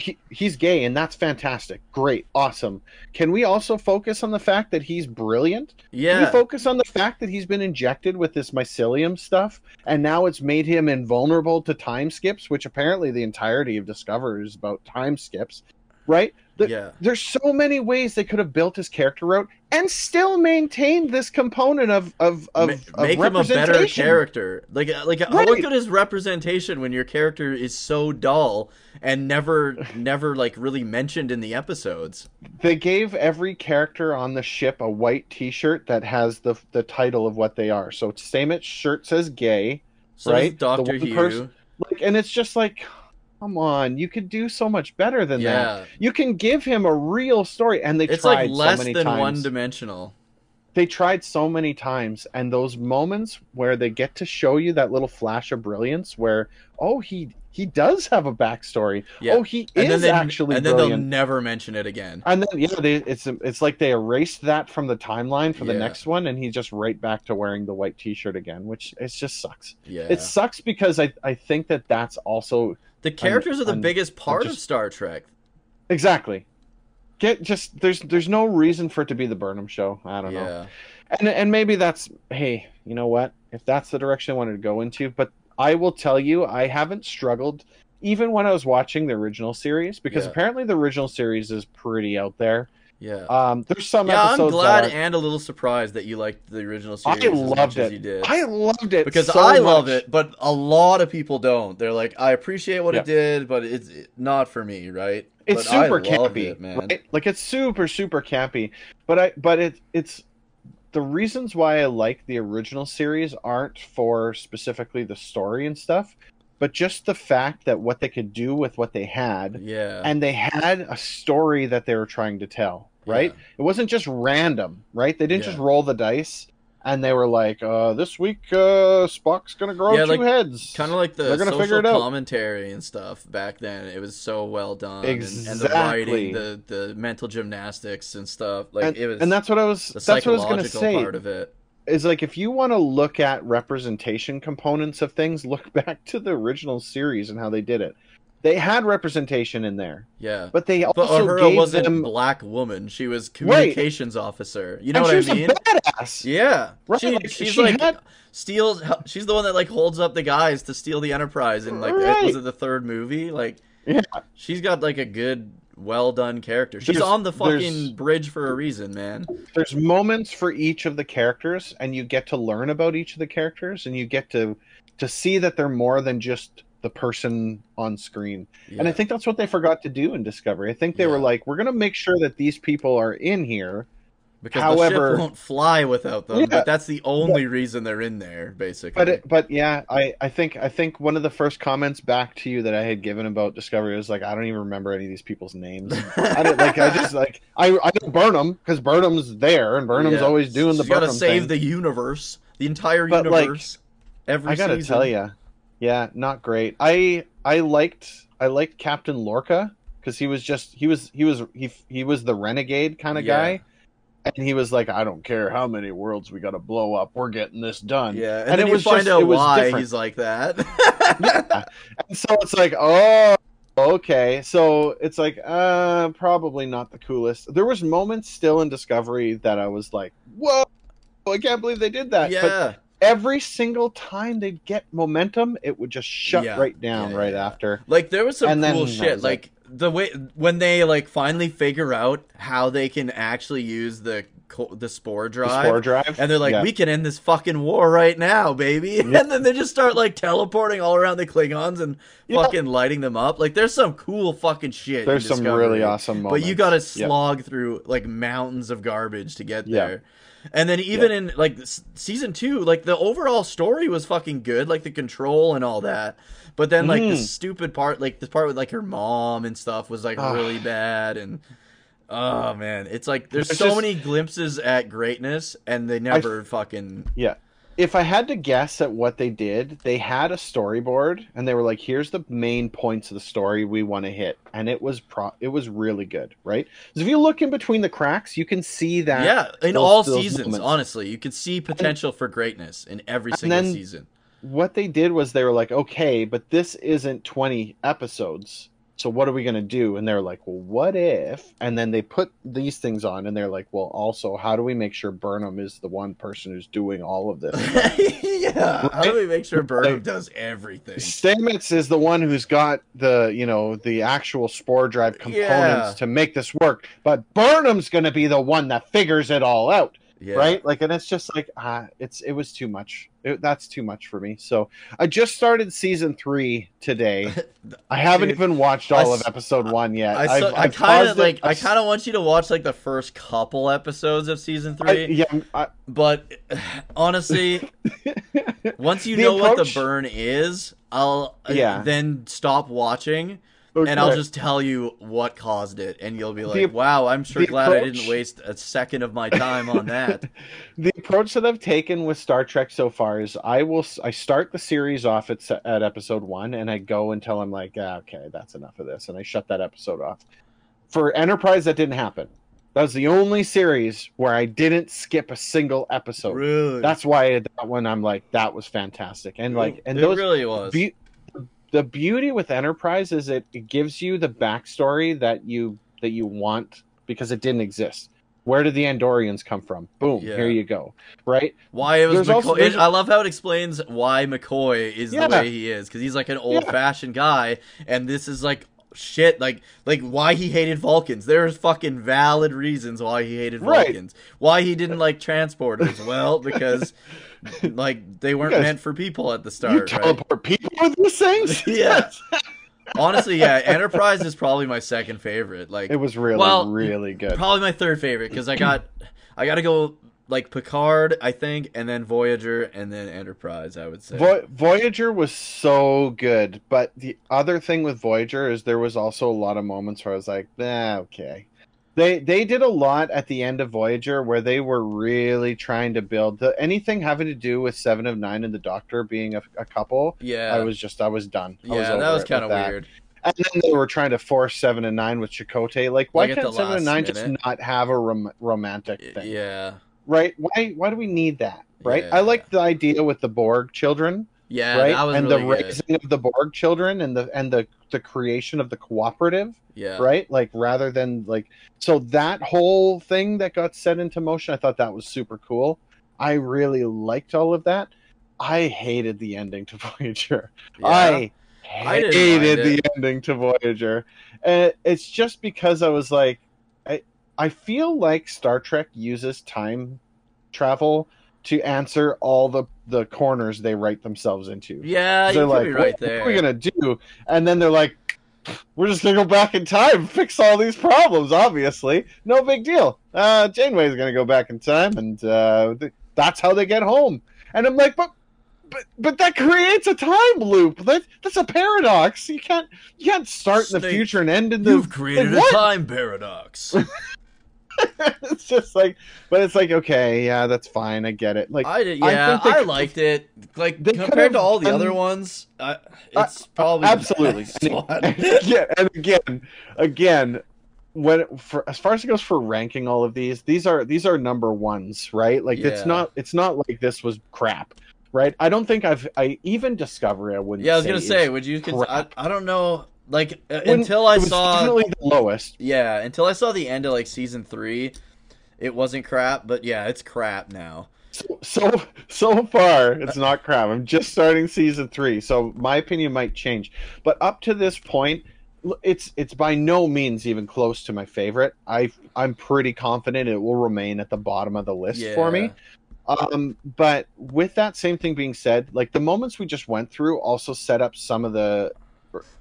he, he's gay and that's fantastic. Great. Awesome. Can we also focus on the fact that he's brilliant? Yeah. can we focus on the fact that he's been injected with this mycelium stuff and now it's made him invulnerable to time skips which apparently the entirety of discover is about time skips right The- yeah. there's so many ways they could have built his character out and still maintained this component of of of, Ma- of make him a better character. Like uh, like uh, Right. look at his representation when your character is so dull and never never like really mentioned in the episodes. They gave every character on the ship a white T-shirt that has the the title of what they are. So Stamets shirt says gay, So Right? right? Doctor Hugh. person- like, and it's just like, come on, you could do so much better than that. You can give him a real story, and they tried. It's tried like less so many than times. one dimensional. they tried so many times and those moments where they get to show you that little flash of brilliance where oh he he does have a backstory Yeah. oh he And is they, actually and then brilliant they'll never mention it again. and then yeah they, it's it's like they erased that from the timeline for the Yeah. next one and he's just right back to wearing the white t-shirt again which it just sucks Yeah. it sucks because i i think that that's also the characters are the I'm- biggest part of Star Trek. exactly get just there's there's no reason for it to be the burnham show i don't know Yeah. and and maybe that's hey you know what if that's the direction i wanted to go into but i will tell you i haven't struggled even when i was watching the original series because Yeah. apparently the original series is pretty out there Yeah. um there's some yeah, I'm glad are- and a little surprised that you liked the original i series much loved it you did. i loved it because so I love it, but a lot of people don't. They're like, I appreciate what Yeah. it did, but it's not for me, right? it's but super campy it, man. right? like it's super super campy but i but it it's the reasons why i like the original series aren't for specifically the story and stuff but just the fact that what they could do with what they had Yeah. and they had a story that they were trying to tell right it wasn't just random right they didn't Yeah. just roll the dice and they were like uh this week uh spock's gonna grow Yeah, two like, heads Kind of like the They're gonna social figure it out. commentary and stuff back then. It was so well done, and, and the Exactly. writing, the the mental gymnastics and stuff. Like and, it was, and that's what i was that's what i was gonna say part of it. is like if you want to look at representation components of things, look back to the original series and how they did it. They had representation in there, Yeah. but they But also Uhura gave wasn't them. black woman. She was communications officer. You know and what I mean? a badass. Yeah, Right, She, like, she's she like had- steals. She's the one that like holds up the guys to steal the Enterprise in like Right. was it the third movie? Like, Yeah. she's got like a good, well done character. She's There's- on the fucking bridge for a reason, man. There's moments for each of the characters, and you get to learn about each of the characters, and you get to to see that they're more than just the person on screen. And I think that's what they forgot to do in Discovery. I think they were like, we're going to make sure that these people are in here. because however- the ship won't fly without them. Yeah. But that's the only reason they're in there, basically. But it, but yeah, I, I think I think one of the first comments back to you that I had given about Discovery was like I don't even remember any of these people's names. I don't, like I just like I I know Burnham because Burnham's there and Burnham's Yeah. always doing the She's gotta Burnham save thing. the universe, the entire But, like, universe. every I gotta season. tell you, yeah, not great. I I liked I liked Captain Lorca because he was just he was he was he he was the renegade kind of Yeah. guy. And he was like, I don't care how many worlds we got to blow up, we're getting this done. Yeah, and, And it was find just- out it was why different. he's like that. yeah. And so it's like, oh, okay. So it's like, uh, probably not the coolest. There was moments still in Discovery that I was like, whoa, I can't believe they did that. But yeah, every single time they'd get momentum, it would just shut Yeah. right down Yeah, right yeah. after. like there was some And cool that shit. was Like the way when they like finally figure out how they can actually use the the spore The drive. spore drive. And they're like, Yeah. we can end this fucking war right now, baby. Yeah. And then they just start like teleporting all around the Klingons and Yeah. fucking lighting them up. Like, there's some cool fucking shit. There's some Discovery. really awesome moments. But you got to Yeah. slog through like mountains of garbage to get Yeah. there. And then even in like season two, like the overall story was fucking good, like the control and all that. But then like the Mhm. stupid part, like the part with like her mom and stuff, was like really bad. And oh man, it's like there's so just- many glimpses at greatness, and they never fucking Yeah. If I had to guess at what they did, they had a storyboard and they were like, "Here's the main points of the story we want to hit," and it was pro. It was really good, right? 'Cause if you look in between the cracks, you can see that. yeah. In those- all those seasons, moments. honestly, you can see potential for greatness in every And single season. What they did was they were like, "Okay, but this isn't 20 episodes, so what are we going to do and they're like well what if and then they put these things on and they're like well also how do we make sure burnham is the one person who's doing all of this yeah. How do we make sure Burnham Like- does everything? stamets is the one who's got the you know the actual spore drive components Yeah. to make this work but burnham's going to be the one that figures it all out Yeah. right like and it's just like ah it's it was too much it, that's too much for me. So i just started season three today. I haven't Dude, even watched all s- of episode one yet. I, I've- I kind of like I kind of want you to watch like the first couple episodes of season I- three, yeah I, but honestly, once you know what the burn is, I'll Yeah. then stop watching and I'll just tell you what caused it, and you'll be like, The- "Wow, I'm sure glad I didn't waste a second of my time on that." the approach that I've taken with Star Trek so far is I will I start the series off at at episode one and I go until I'm like ah, okay that's enough of this and I shut that episode off. For Enterprise that didn't happen. That was the only series where I didn't skip a single episode. really, That's why that one I'm like that was fantastic and like and it those really was. be- the beauty with Enterprise is it, it gives you the backstory that you that you want because it didn't exist. Where did the Andorians come from? Boom, Yeah. here you go. Right? Why it was There's McCoy. also- there's- I love how it explains why McCoy is Yeah. the way he is because he's like an old fashioned guy, and this is like shit. Like like why he hated Vulcans. There's fucking valid reasons why he hated Right. Vulcans. Why he didn't like transporters. Well, because like they weren't Yes. meant for people at the you start. right? teleport people with these things? Yeah. Honestly, yeah, Enterprise is probably my second favorite. Like It was really, Well, really good. probably my third favorite because I got I got to go like Picard, I think, and then Voyager, and then Enterprise. I would say. Vo- Voyager was so good, but the other thing with Voyager is there was also a lot of moments where I was like, nah, okay. They they did a lot at the end of Voyager where they were really trying to build the, anything having to do with Seven of Nine and the Doctor being a, a couple. yeah, I was just I was done. I yeah, over that was kind of weird. And then they were trying to force Seven and Nine with Chakotay. Like, why Like can't Seven and Nine just not have a rom- romantic thing? Yeah, Right? Why why do we need that? Right? Yeah. I like the idea with the Borg children yeah, right? and really the good. raising of the Borg children and the and the the creation of the cooperative, Yeah, right? Like rather than like so that whole thing that got set into motion, I thought that was super cool. I really liked all of that. I hated the ending to Voyager. Yeah. I I hated the ending to Voyager. And it's just because I was like I feel like Star Trek uses time travel to answer all the the corners they write themselves into yeah, they're like, right what, there. what are we gonna do? And then they're like, we're just gonna go back in time, fix all these problems. Obviously, no big deal. Uh, Janeway's gonna go back in time, and uh, th- that's how they get home. And I'm like, but. But, but that creates a time loop. That that's a paradox. You can't you can't start in the future and end in the. You've created like, a time paradox. it's just like, but it's like okay, yeah, that's fine. I get it. Like I did, I yeah, think they I, liked it. Like compared to all the done- other ones, I, Uh, it's probably absolutely best and, and again, again when for as far as it goes for ranking all of these these are these are number ones right like it's not it's not like this was crap right i don't think i've i even discovery i wouldn't yeah, I was gonna say, would you? Cons- I. I don't know. Like uh, wouldn't- until I it was saw definitely the lowest Yeah, until I saw the end of like season three, it wasn't crap. But yeah, it's crap now. so so, so far it's not crap i'm just starting season three so my opinion might change but up to this point it's it's by no means even close to my favorite i i'm pretty confident it will remain at the bottom of the list Yeah. for me um but with that same thing being said like the moments we just went through also set up some of the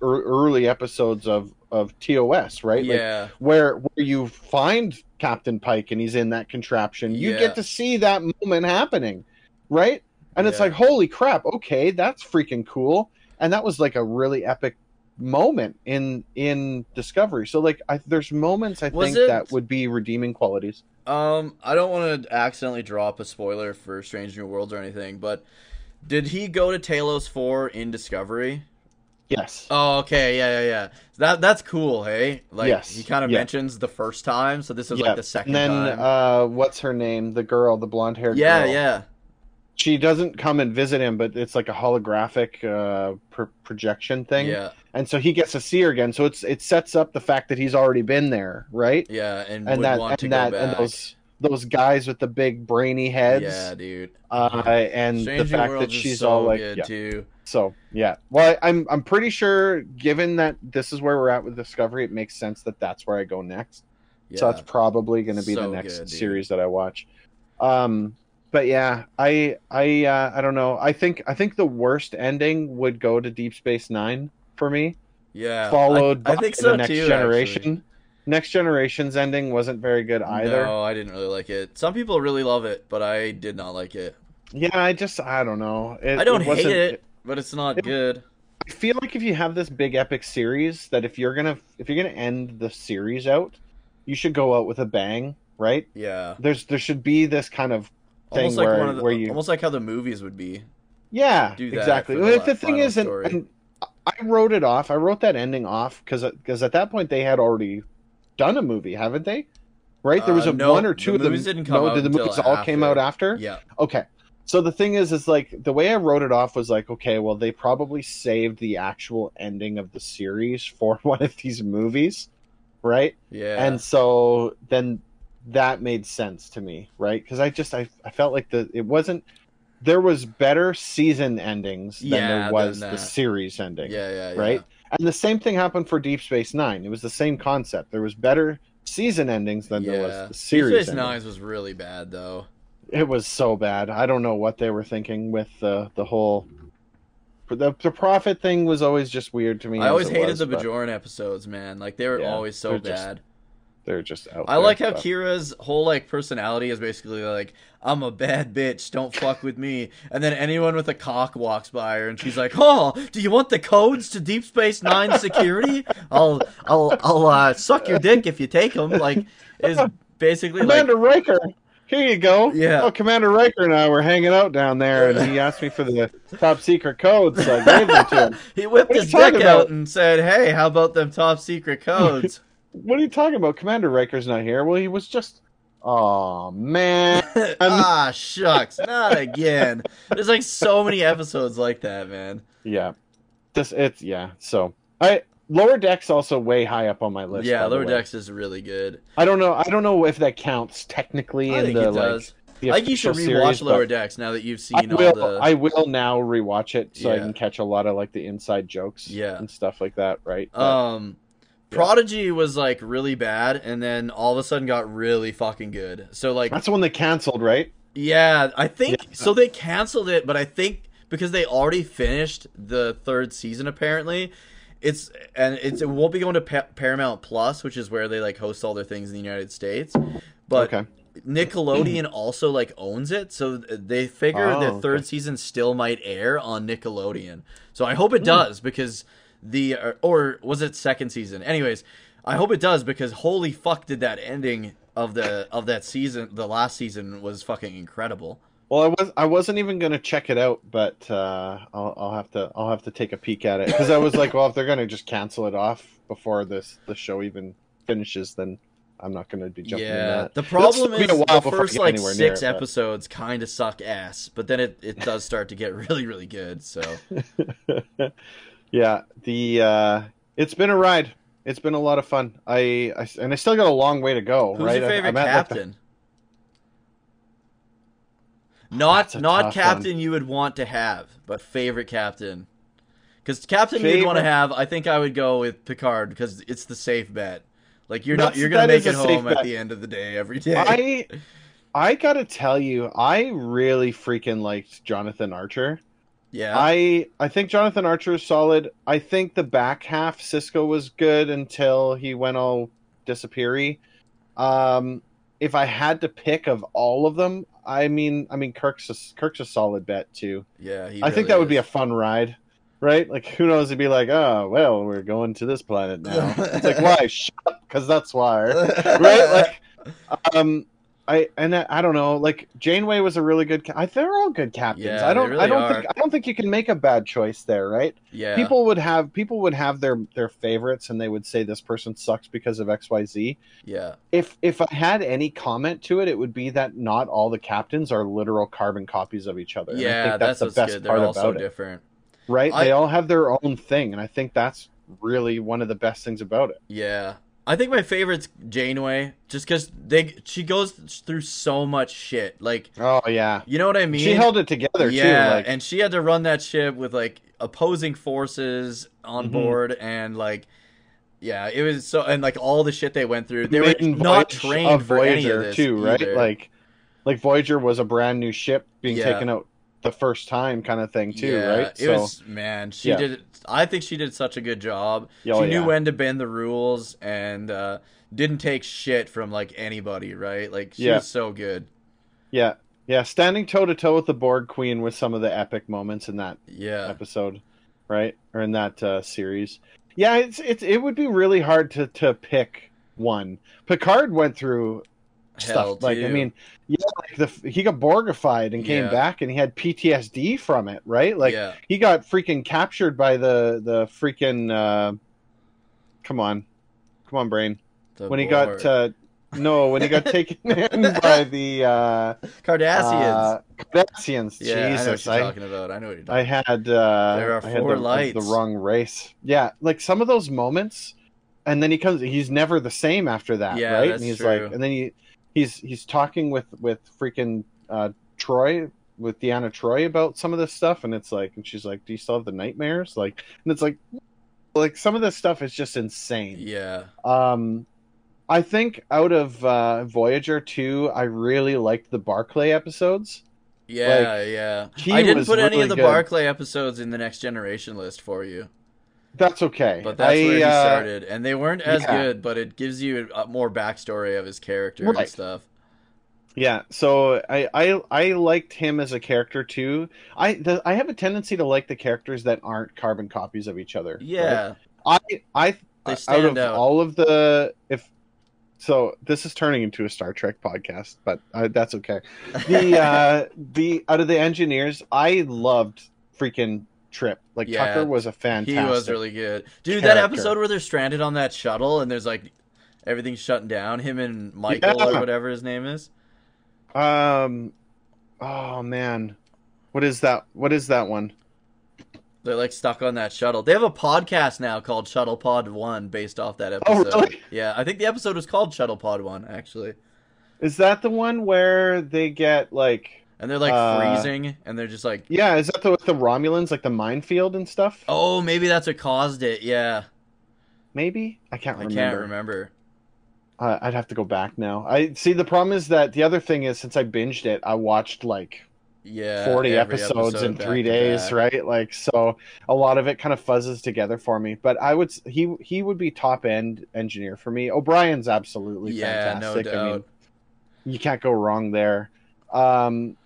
early episodes of of tos right like Yeah, where where you find Captain Pike and he's in that contraption. You Yeah. get to see that moment happening, right? And it's like, holy crap! Okay, that's freaking cool. And that was like a really epic moment in in Discovery. So like, I, there's moments I Was think it- that would be redeeming qualities. Um, I don't want to accidentally drop a spoiler for Strange New Worlds or anything, but did he go to Talos Four in Discovery? Yes. Oh, okay, yeah, yeah, yeah. That that's cool, hey. Like Yes, he kind of yeah. mentions the first time, so this is Yeah, like the second and then time. uh, what's her name? The girl, the blonde haired yeah, girl. yeah, yeah. she doesn't come and visit him, but it's like a holographic uh, pro- projection thing, Yeah, and so he gets to see her again. So it's it sets up the fact that he's already been there, right? yeah, and, And that want and to that and those those guys with the big brainy heads, yeah, dude. uh, and the fact that she's so all like, yeah. too. So yeah, well, I, I'm I'm pretty sure, given that this is where we're at with Discovery, it makes sense that that's where I go next. Yeah. So that's probably going to be So the next good, series that I watch. Um, but yeah, I I uh, I don't know. I think I think the worst ending would go to Deep Space Nine for me, yeah, followed I, I by think so the Next too, Generation. actually. Next Generation's ending wasn't very good either. No, I didn't really like it. Some people really love it, but I did not like it. Yeah, I just I don't know. It, I don't it hate it, but it's not it- good. I feel like if you have this big epic series, that if you're gonna if you're gonna end the series out, you should go out with a bang, right? Yeah, There's there should be this kind of thing almost like where one of the, where you almost like how the movies would be. yeah do that exactly. the la- the thing is, and, and I wrote it off. I wrote that ending off because because at that point they had already done a movie, haven't they? Right? There was Uh, a no, one or the two of them. didn't come no, did the movies all came out after? Yeah, Okay. So the thing is, is like the way I wrote it off was like, okay, well, they probably saved the actual ending of the series for one of these movies, right? yeah, And so then that made sense to me, right? Because I just I, I felt like the it wasn't there was better season endings than Yeah, there was than the series ending, yeah, yeah, yeah. right? And the same thing happened for Deep Space Nine. It was the same concept. There was better season endings than there was the series. Deep Space. Nine was really bad though. It was so bad. I don't know what they were thinking with the the whole. The, the prophet thing was always just weird to me. I always hated was, the but Bajoran episodes, man. Like they were Yeah, always so they're just bad. They're just out. I there, like how but- Kira's whole like personality is basically like, I'm a bad bitch, don't fuck with me. And then anyone with a cock walks by her and she's like, Oh, do you want the codes to Deep Space Nine security? I'll I'll I'll uh, suck your dick if you take them. Like is basically like Commander Riker. Here you go. Yeah. Oh, Commander Riker and I were hanging out down there, and he asked me for the top secret codes, so I gave them to him. he whipped What his dick out about? and said, Hey, how about them top secret codes? What are you talking about? Commander Riker's not here. Well, he was just. Oh man. ah, shucks, not again. There's like so many episodes like that, man. Yeah. This it's yeah. So I lower decks also way high up on my list. yeah, Lower. Decks is really good. I don't know. I don't know if that counts technically I in think the it does. like. The I think you should rewatch series, Lower Decks now that you've I seen all the. I will now rewatch it so I can catch a lot of like the inside jokes. Yeah. And stuff like that. Right. But- Um, Prodigy was like really bad, and then all of a sudden got really fucking good. So like, that's the one they canceled, right? yeah, I think Yeah. so. They canceled it, but I think because they already finished the third season, apparently. It's and it's it won't be going to pa- Paramount Plus, which is where they like host all their things in the United States. But okay. Nickelodeon also like owns it, so they figure Oh, the okay. third season still might air on Nickelodeon. So I hope it Hmm. does because the or, or was it second season? Anyways, I hope it does because holy fuck did that ending of the of that season, the last season was fucking incredible. Well, I was I wasn't even gonna check it out, but uh, I'll I'll have to I'll have to take a peek at it because I was like, well, if they're gonna just cancel it off before this the show even finishes, then I'm not gonna be jumping in yeah, that. the problem is be a while the first like six it, but- episodes kind of suck ass, but then it it does start to get really really good. So yeah, the uh, it's been a ride. It's been a lot of fun. I, I and I still got a long way to go. Who's right, your I- favorite I'm at, like, the- captain? Not not captain you would want to have, but favorite captain. Because captain you'd want to have, I think I would go with Picard because it's the safe bet. Like you're not you're gonna make it home at the end of the day every day. I I gotta tell you, I really freaking liked Jonathan Archer. Yeah, I I think Jonathan Archer is solid. I think the back half Sisko was good until he went all disappeary. Um, if I had to pick of all of them, I mean, I mean Kirk's a, Kirk's a solid bet too. yeah. He I think really that would be a fun ride, right? Like who knows? It'd be like, oh well, we're going to this planet now. it's like why? Shut up, because that's why, right? Like, um, I and I, I don't know. Like Janeway was a really good. Ca- I, they're all good captains. Yeah, I don't. really I don't are. think. I don't think you can make a bad choice there, right? Yeah. People would have people would have their their favorites, and they would say this person sucks because of X Y Z. Yeah. If if I had any comment to it, it would be that not all the captains are literal carbon copies of each other. Yeah, think that's, the best good. They're part all so about it, different. right? I- they all have their own thing, and I think that's really one of the best things about it. Yeah. I think my favorite's Janeway, just because they she goes through so much shit. Like, Oh yeah, you know what I mean? she held it together yeah, too. Like, and she had to run that ship with like opposing forces on Mhm. board, and like, yeah, it was so, and like all the shit they went through. They were not trained for any Voyager of this too, right? either. Like, like Voyager was a brand new ship being Yeah. taken out the first time, kind of thing too, yeah, right? It was man, she Yeah. did. I think she did such a good job. Oh, she knew yeah. when to bend the rules and uh, didn't take shit from like anybody, right? Like she Yeah. was so good. yeah, yeah, standing toe to toe with the Borg Queen was some of the epic moments in that Yeah, episode, right? Or in that uh, series. Yeah, it's it's it would be really hard to to pick one. Picard went through Hell, stuff like I mean, yeah, like the he got Borgified and came Yeah. back and he had PTSD from it, right? Like yeah, he got freaking captured by the the freaking uh come on come on brain the when he got uh no when he got taken in by the uh Cardassians. uh Cardassians. yeah, I know what jesus you're i talking about. I know what you're i had uh There are I had four the, lights. the wrong race yeah like some of those moments and then he comes he's never the same after that Yeah, right and he's true. like and then he he's he's talking with with freaking uh troy with Deanna Troy about some of this stuff, and it's like, and she's like, "Do you still have the nightmares?" Like, and it's like, like some of this stuff is just insane. Yeah, Um, I think out of uh, Voyager two, I really liked the Barclay episodes. yeah, yeah. he I didn't put any of the good. Barclay episodes in the Next Generation list for you, That's okay, but that's I, where he uh, started, and they weren't as yeah. good. But it gives you a, more backstory of his character Right. and stuff. Yeah, so I, I I liked him as a character too. I the, I have a tendency to like the characters that aren't carbon copies of each other. right? Yeah, I I They out of out. all of the if so this is turning into a Star Trek podcast, but uh, that's okay. The uh the out of the engineers, I loved freaking Trip. Like Yeah, Tucker was a fantastic. he was really good, dude. That episode where they're stranded on that shuttle and there's like everything's shutting down. Him and Michael or whatever his name is. Um oh man. What is that? What is that one? They're like stuck on that shuttle. They have a podcast now called Shuttle Pod One, based off that Oh, episode. really? Yeah, I think the episode was called Shuttle Pod One, actually. Is that the one where they get like And they're like Uh, freezing, and they're just like, Yeah, is that the with the Romulans, like the minefield and stuff? oh, maybe that's what caused it. Yeah, Maybe I can't I remember. can't remember. Uh, I'd have to go back now. I see. The problem is that the other thing is since I binged it, I watched like Yeah, forty episodes episode in three days, right? Like so, a lot of it kind of fuzzes together for me. But I would he he would be top end engineer for me. O'Brien's absolutely Yeah, no fantastic. I mean, doubt. you can't go wrong there. Um,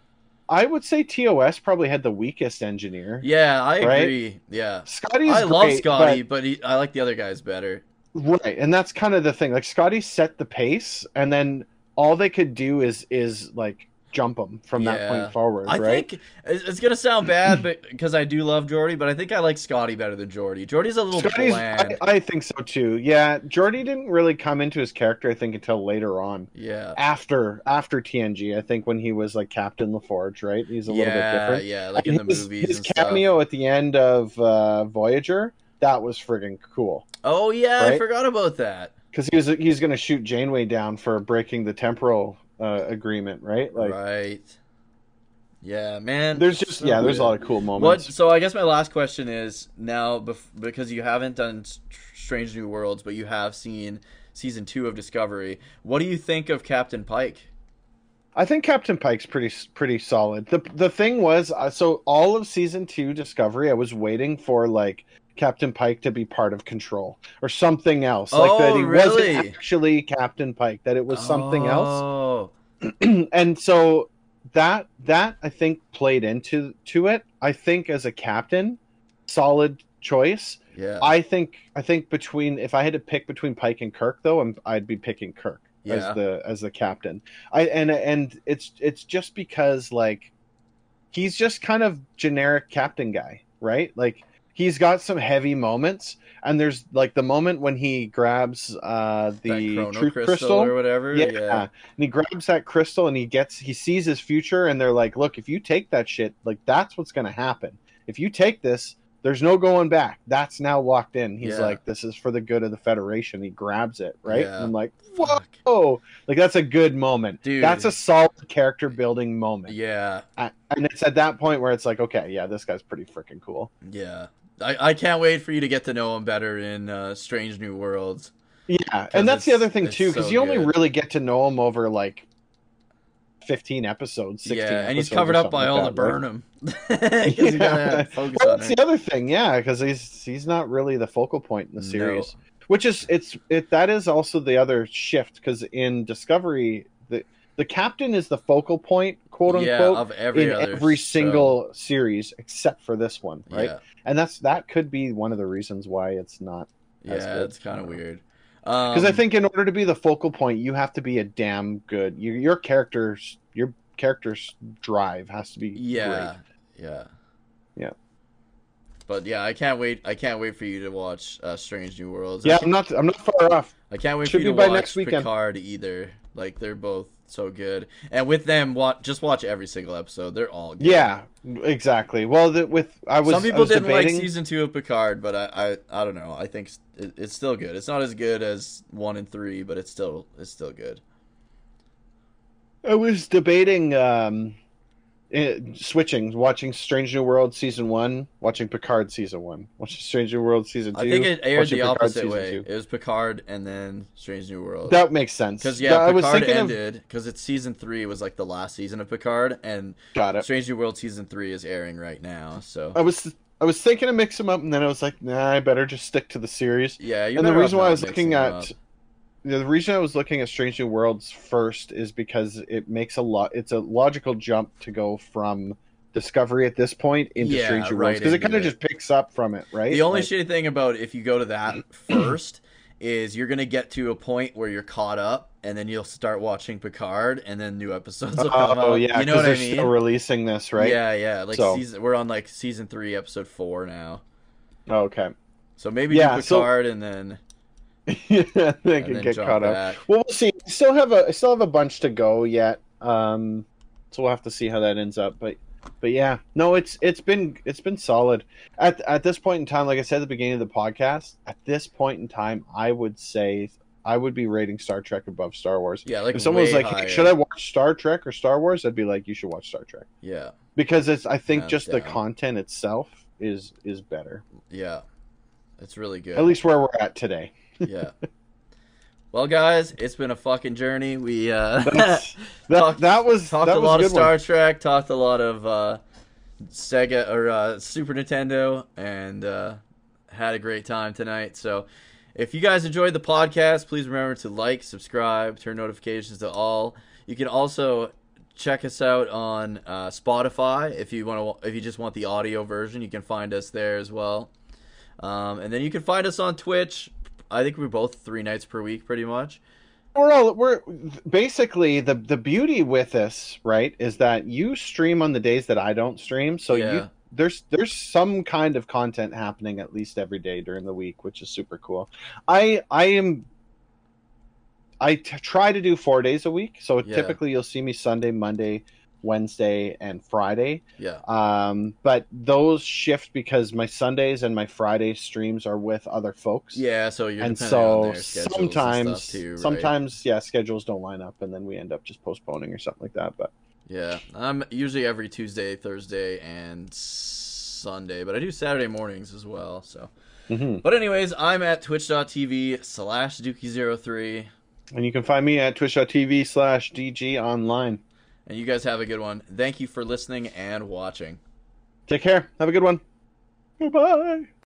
I would say TOS probably had the weakest engineer. Yeah, I Right? agree. Yeah, Scotty's I love great, Scotty, but, he, I like the other guys better. Right, and that's kind of the thing. Like Scotty set the pace, and then all they could do is is like jump him from that point forward. I right? think it's gonna sound bad, but because I do love Geordi, but I think I like Scotty better than Geordi. Geordi's a little Scotty's. bland. I, I think so too. Yeah, Geordi didn't really come into his character. I think until later on, yeah, after after TNG. I think when he was like Captain LaForge, right? He's a little bit different. yeah, like in the his, movies. his cameo at the end of uh, Voyager that was friggin' cool Oh yeah, I forgot about that. because he was he's going to shoot Janeway down for breaking the temporal uh, agreement, right? Like. right. Yeah, man. There's just so yeah, there's a lot of cool moments. What? So I guess my last question is now bef- because you haven't done Strange New Worlds, but you have seen season two of Discovery. What do you think of Captain Pike? I think Captain Pike's pretty pretty solid. the The thing was, uh, so all of season two Discovery, I was waiting for like Captain Pike to be part of Control or something else, like that Oh, he really? wasn't actually Captain Pike, that it was something else. Oh, and so that that I think played into to it. I think as a captain, solid choice. yeah. I think I think between if I had to pick between Pike and Kirk though, I'm, I'd be picking Kirk. Yeah. as the as the captain. I and and it's it's just because like he's just kind of generic captain guy, right? Like he's got some heavy moments and there's like the moment when he grabs uh the truth crystal, crystal, or whatever. yeah. Yeah. and he grabs that crystal and he gets he sees his future and they're like look if you take that shit like that's what's going to happen if you take this there's no going back that's now locked in he's Yeah. like this is for the good of the federation he grabs it right Yeah. and i'm like Fuck. whoa like that's a good moment Dude. that's a solid character building moment Yeah. And it's at that point where it's like okay yeah this guy's pretty freaking cool Yeah. I, I can't wait for you to get to know him better in uh, Strange New Worlds. yeah and that's the other thing too because so you only good. really get to know him over like 15 episodes 16 Yeah, and he's covered up by something all like the Burnham. right? Burnham. 'Cause you gotta Yeah. focus Well, on that's the other thing, yeah, because he's he's not really the focal point in the series, which is it's it that is also the other shift because in Discovery the the captain is the focal point, quote yeah, unquote, of every in every show. single series except for this one, right? Yeah, And that's that could be one of the reasons why it's not That's yeah, good. it's kind of weird. because I Um, think in order to be the focal point, you have to be a damn good your your character's your character's drive has to be yeah, yeah, Yeah. But yeah, I can't wait. I can't wait for you to watch uh, Strange New Worlds. Yeah, I'm not I'm not far off. I can't wait Should for you be to by watch next weekend. Picard either. Like they're both so good, and with them, watch just watch every single episode. They're all good. Yeah, exactly. Well, the, with I was Some people was didn't debating, like season two of Picard, but I, I, I don't know. I think it, it's still good. It's not as good as one and three, but it's still, it's still good. I was debating um, Eh, switching, watching Strange New World season one, watching Picard season one, watching Strange New World season two. I think it aired the Picard opposite way. two. It was Picard and then Strange New World. That makes sense. Because yeah, I Picard thinking of ended because it's season three was like the last season of Picard, and got it. Strange New World season three is airing right now. So I was I was thinking to mix them up, and then I was like, nah, I better just stick to the series. yeah, you're and the reason why I was looking at up. The reason I was looking at Strange New Worlds first is because it makes a lot. It's a logical jump to go from Discovery at this point into Yeah, Strange New right Worlds because it kind of just picks up from it, right? The only Like- shitty thing about if you go to that first is you're gonna get to a point where you're caught up, and then you'll start watching Picard, and then new episodes will come Oh out. yeah, you know what I they're mean? still releasing this, right? Yeah, yeah. Like So- season, we're on like season three, episode four now. Oh, okay. So maybe Yeah, do so- Picard and then yeah, they can get caught up. Well, we'll see. I still have a I still have a bunch to go yet. Um, so we'll have to see how that ends up. But but yeah, no, it's it's been it's been solid. At at this point in time, like I said at the beginning of the podcast, at this point in time, I would say I would be rating Star Trek above Star Wars. Yeah, like if someone was like, hey, "Should I watch Star Trek or Star Wars?" I'd be like, "You should watch Star Trek," Yeah, because it's I think just the content itself is is better. yeah. It's really good. At least where we're at today. Yeah. Well, guys, it's been a fucking journey. We uh, that, Talked- that was talked that a was lot of good one. Star Trek, talked a lot of uh, Sega or uh, Super Nintendo, and uh, had a great time tonight. So, if you guys enjoyed the podcast, please remember to like, subscribe, turn notifications to all. You can also check us out on uh, Spotify if you want to. If you just want the audio version, you can find us there as well. Um, and then you can find us on Twitch. I think we're both three nights per week, pretty much. we're all we're basically the the beauty with this right is that you stream on the days that i don't stream so Yeah. you there's there's some kind of content happening at least every day during the week which is super cool i i am i t- try to do four days a week so Yeah. typically you'll see me sunday monday wednesday and friday Yeah. um but those shift because my sundays and my friday streams are with other folks Yeah, so you're and so sometimes too, right? sometimes yeah schedules don't line up and then we end up just postponing or something like that but Yeah, I'm usually every Tuesday, Thursday, and Sunday, but I do Saturday mornings as well. So, mhm. but anyways, I'm at twitch.tv slash Dukey03, and you can find me at twitch.tv slash dg online and you guys have a good one. Thank you for listening and watching. take care have a good one goodbye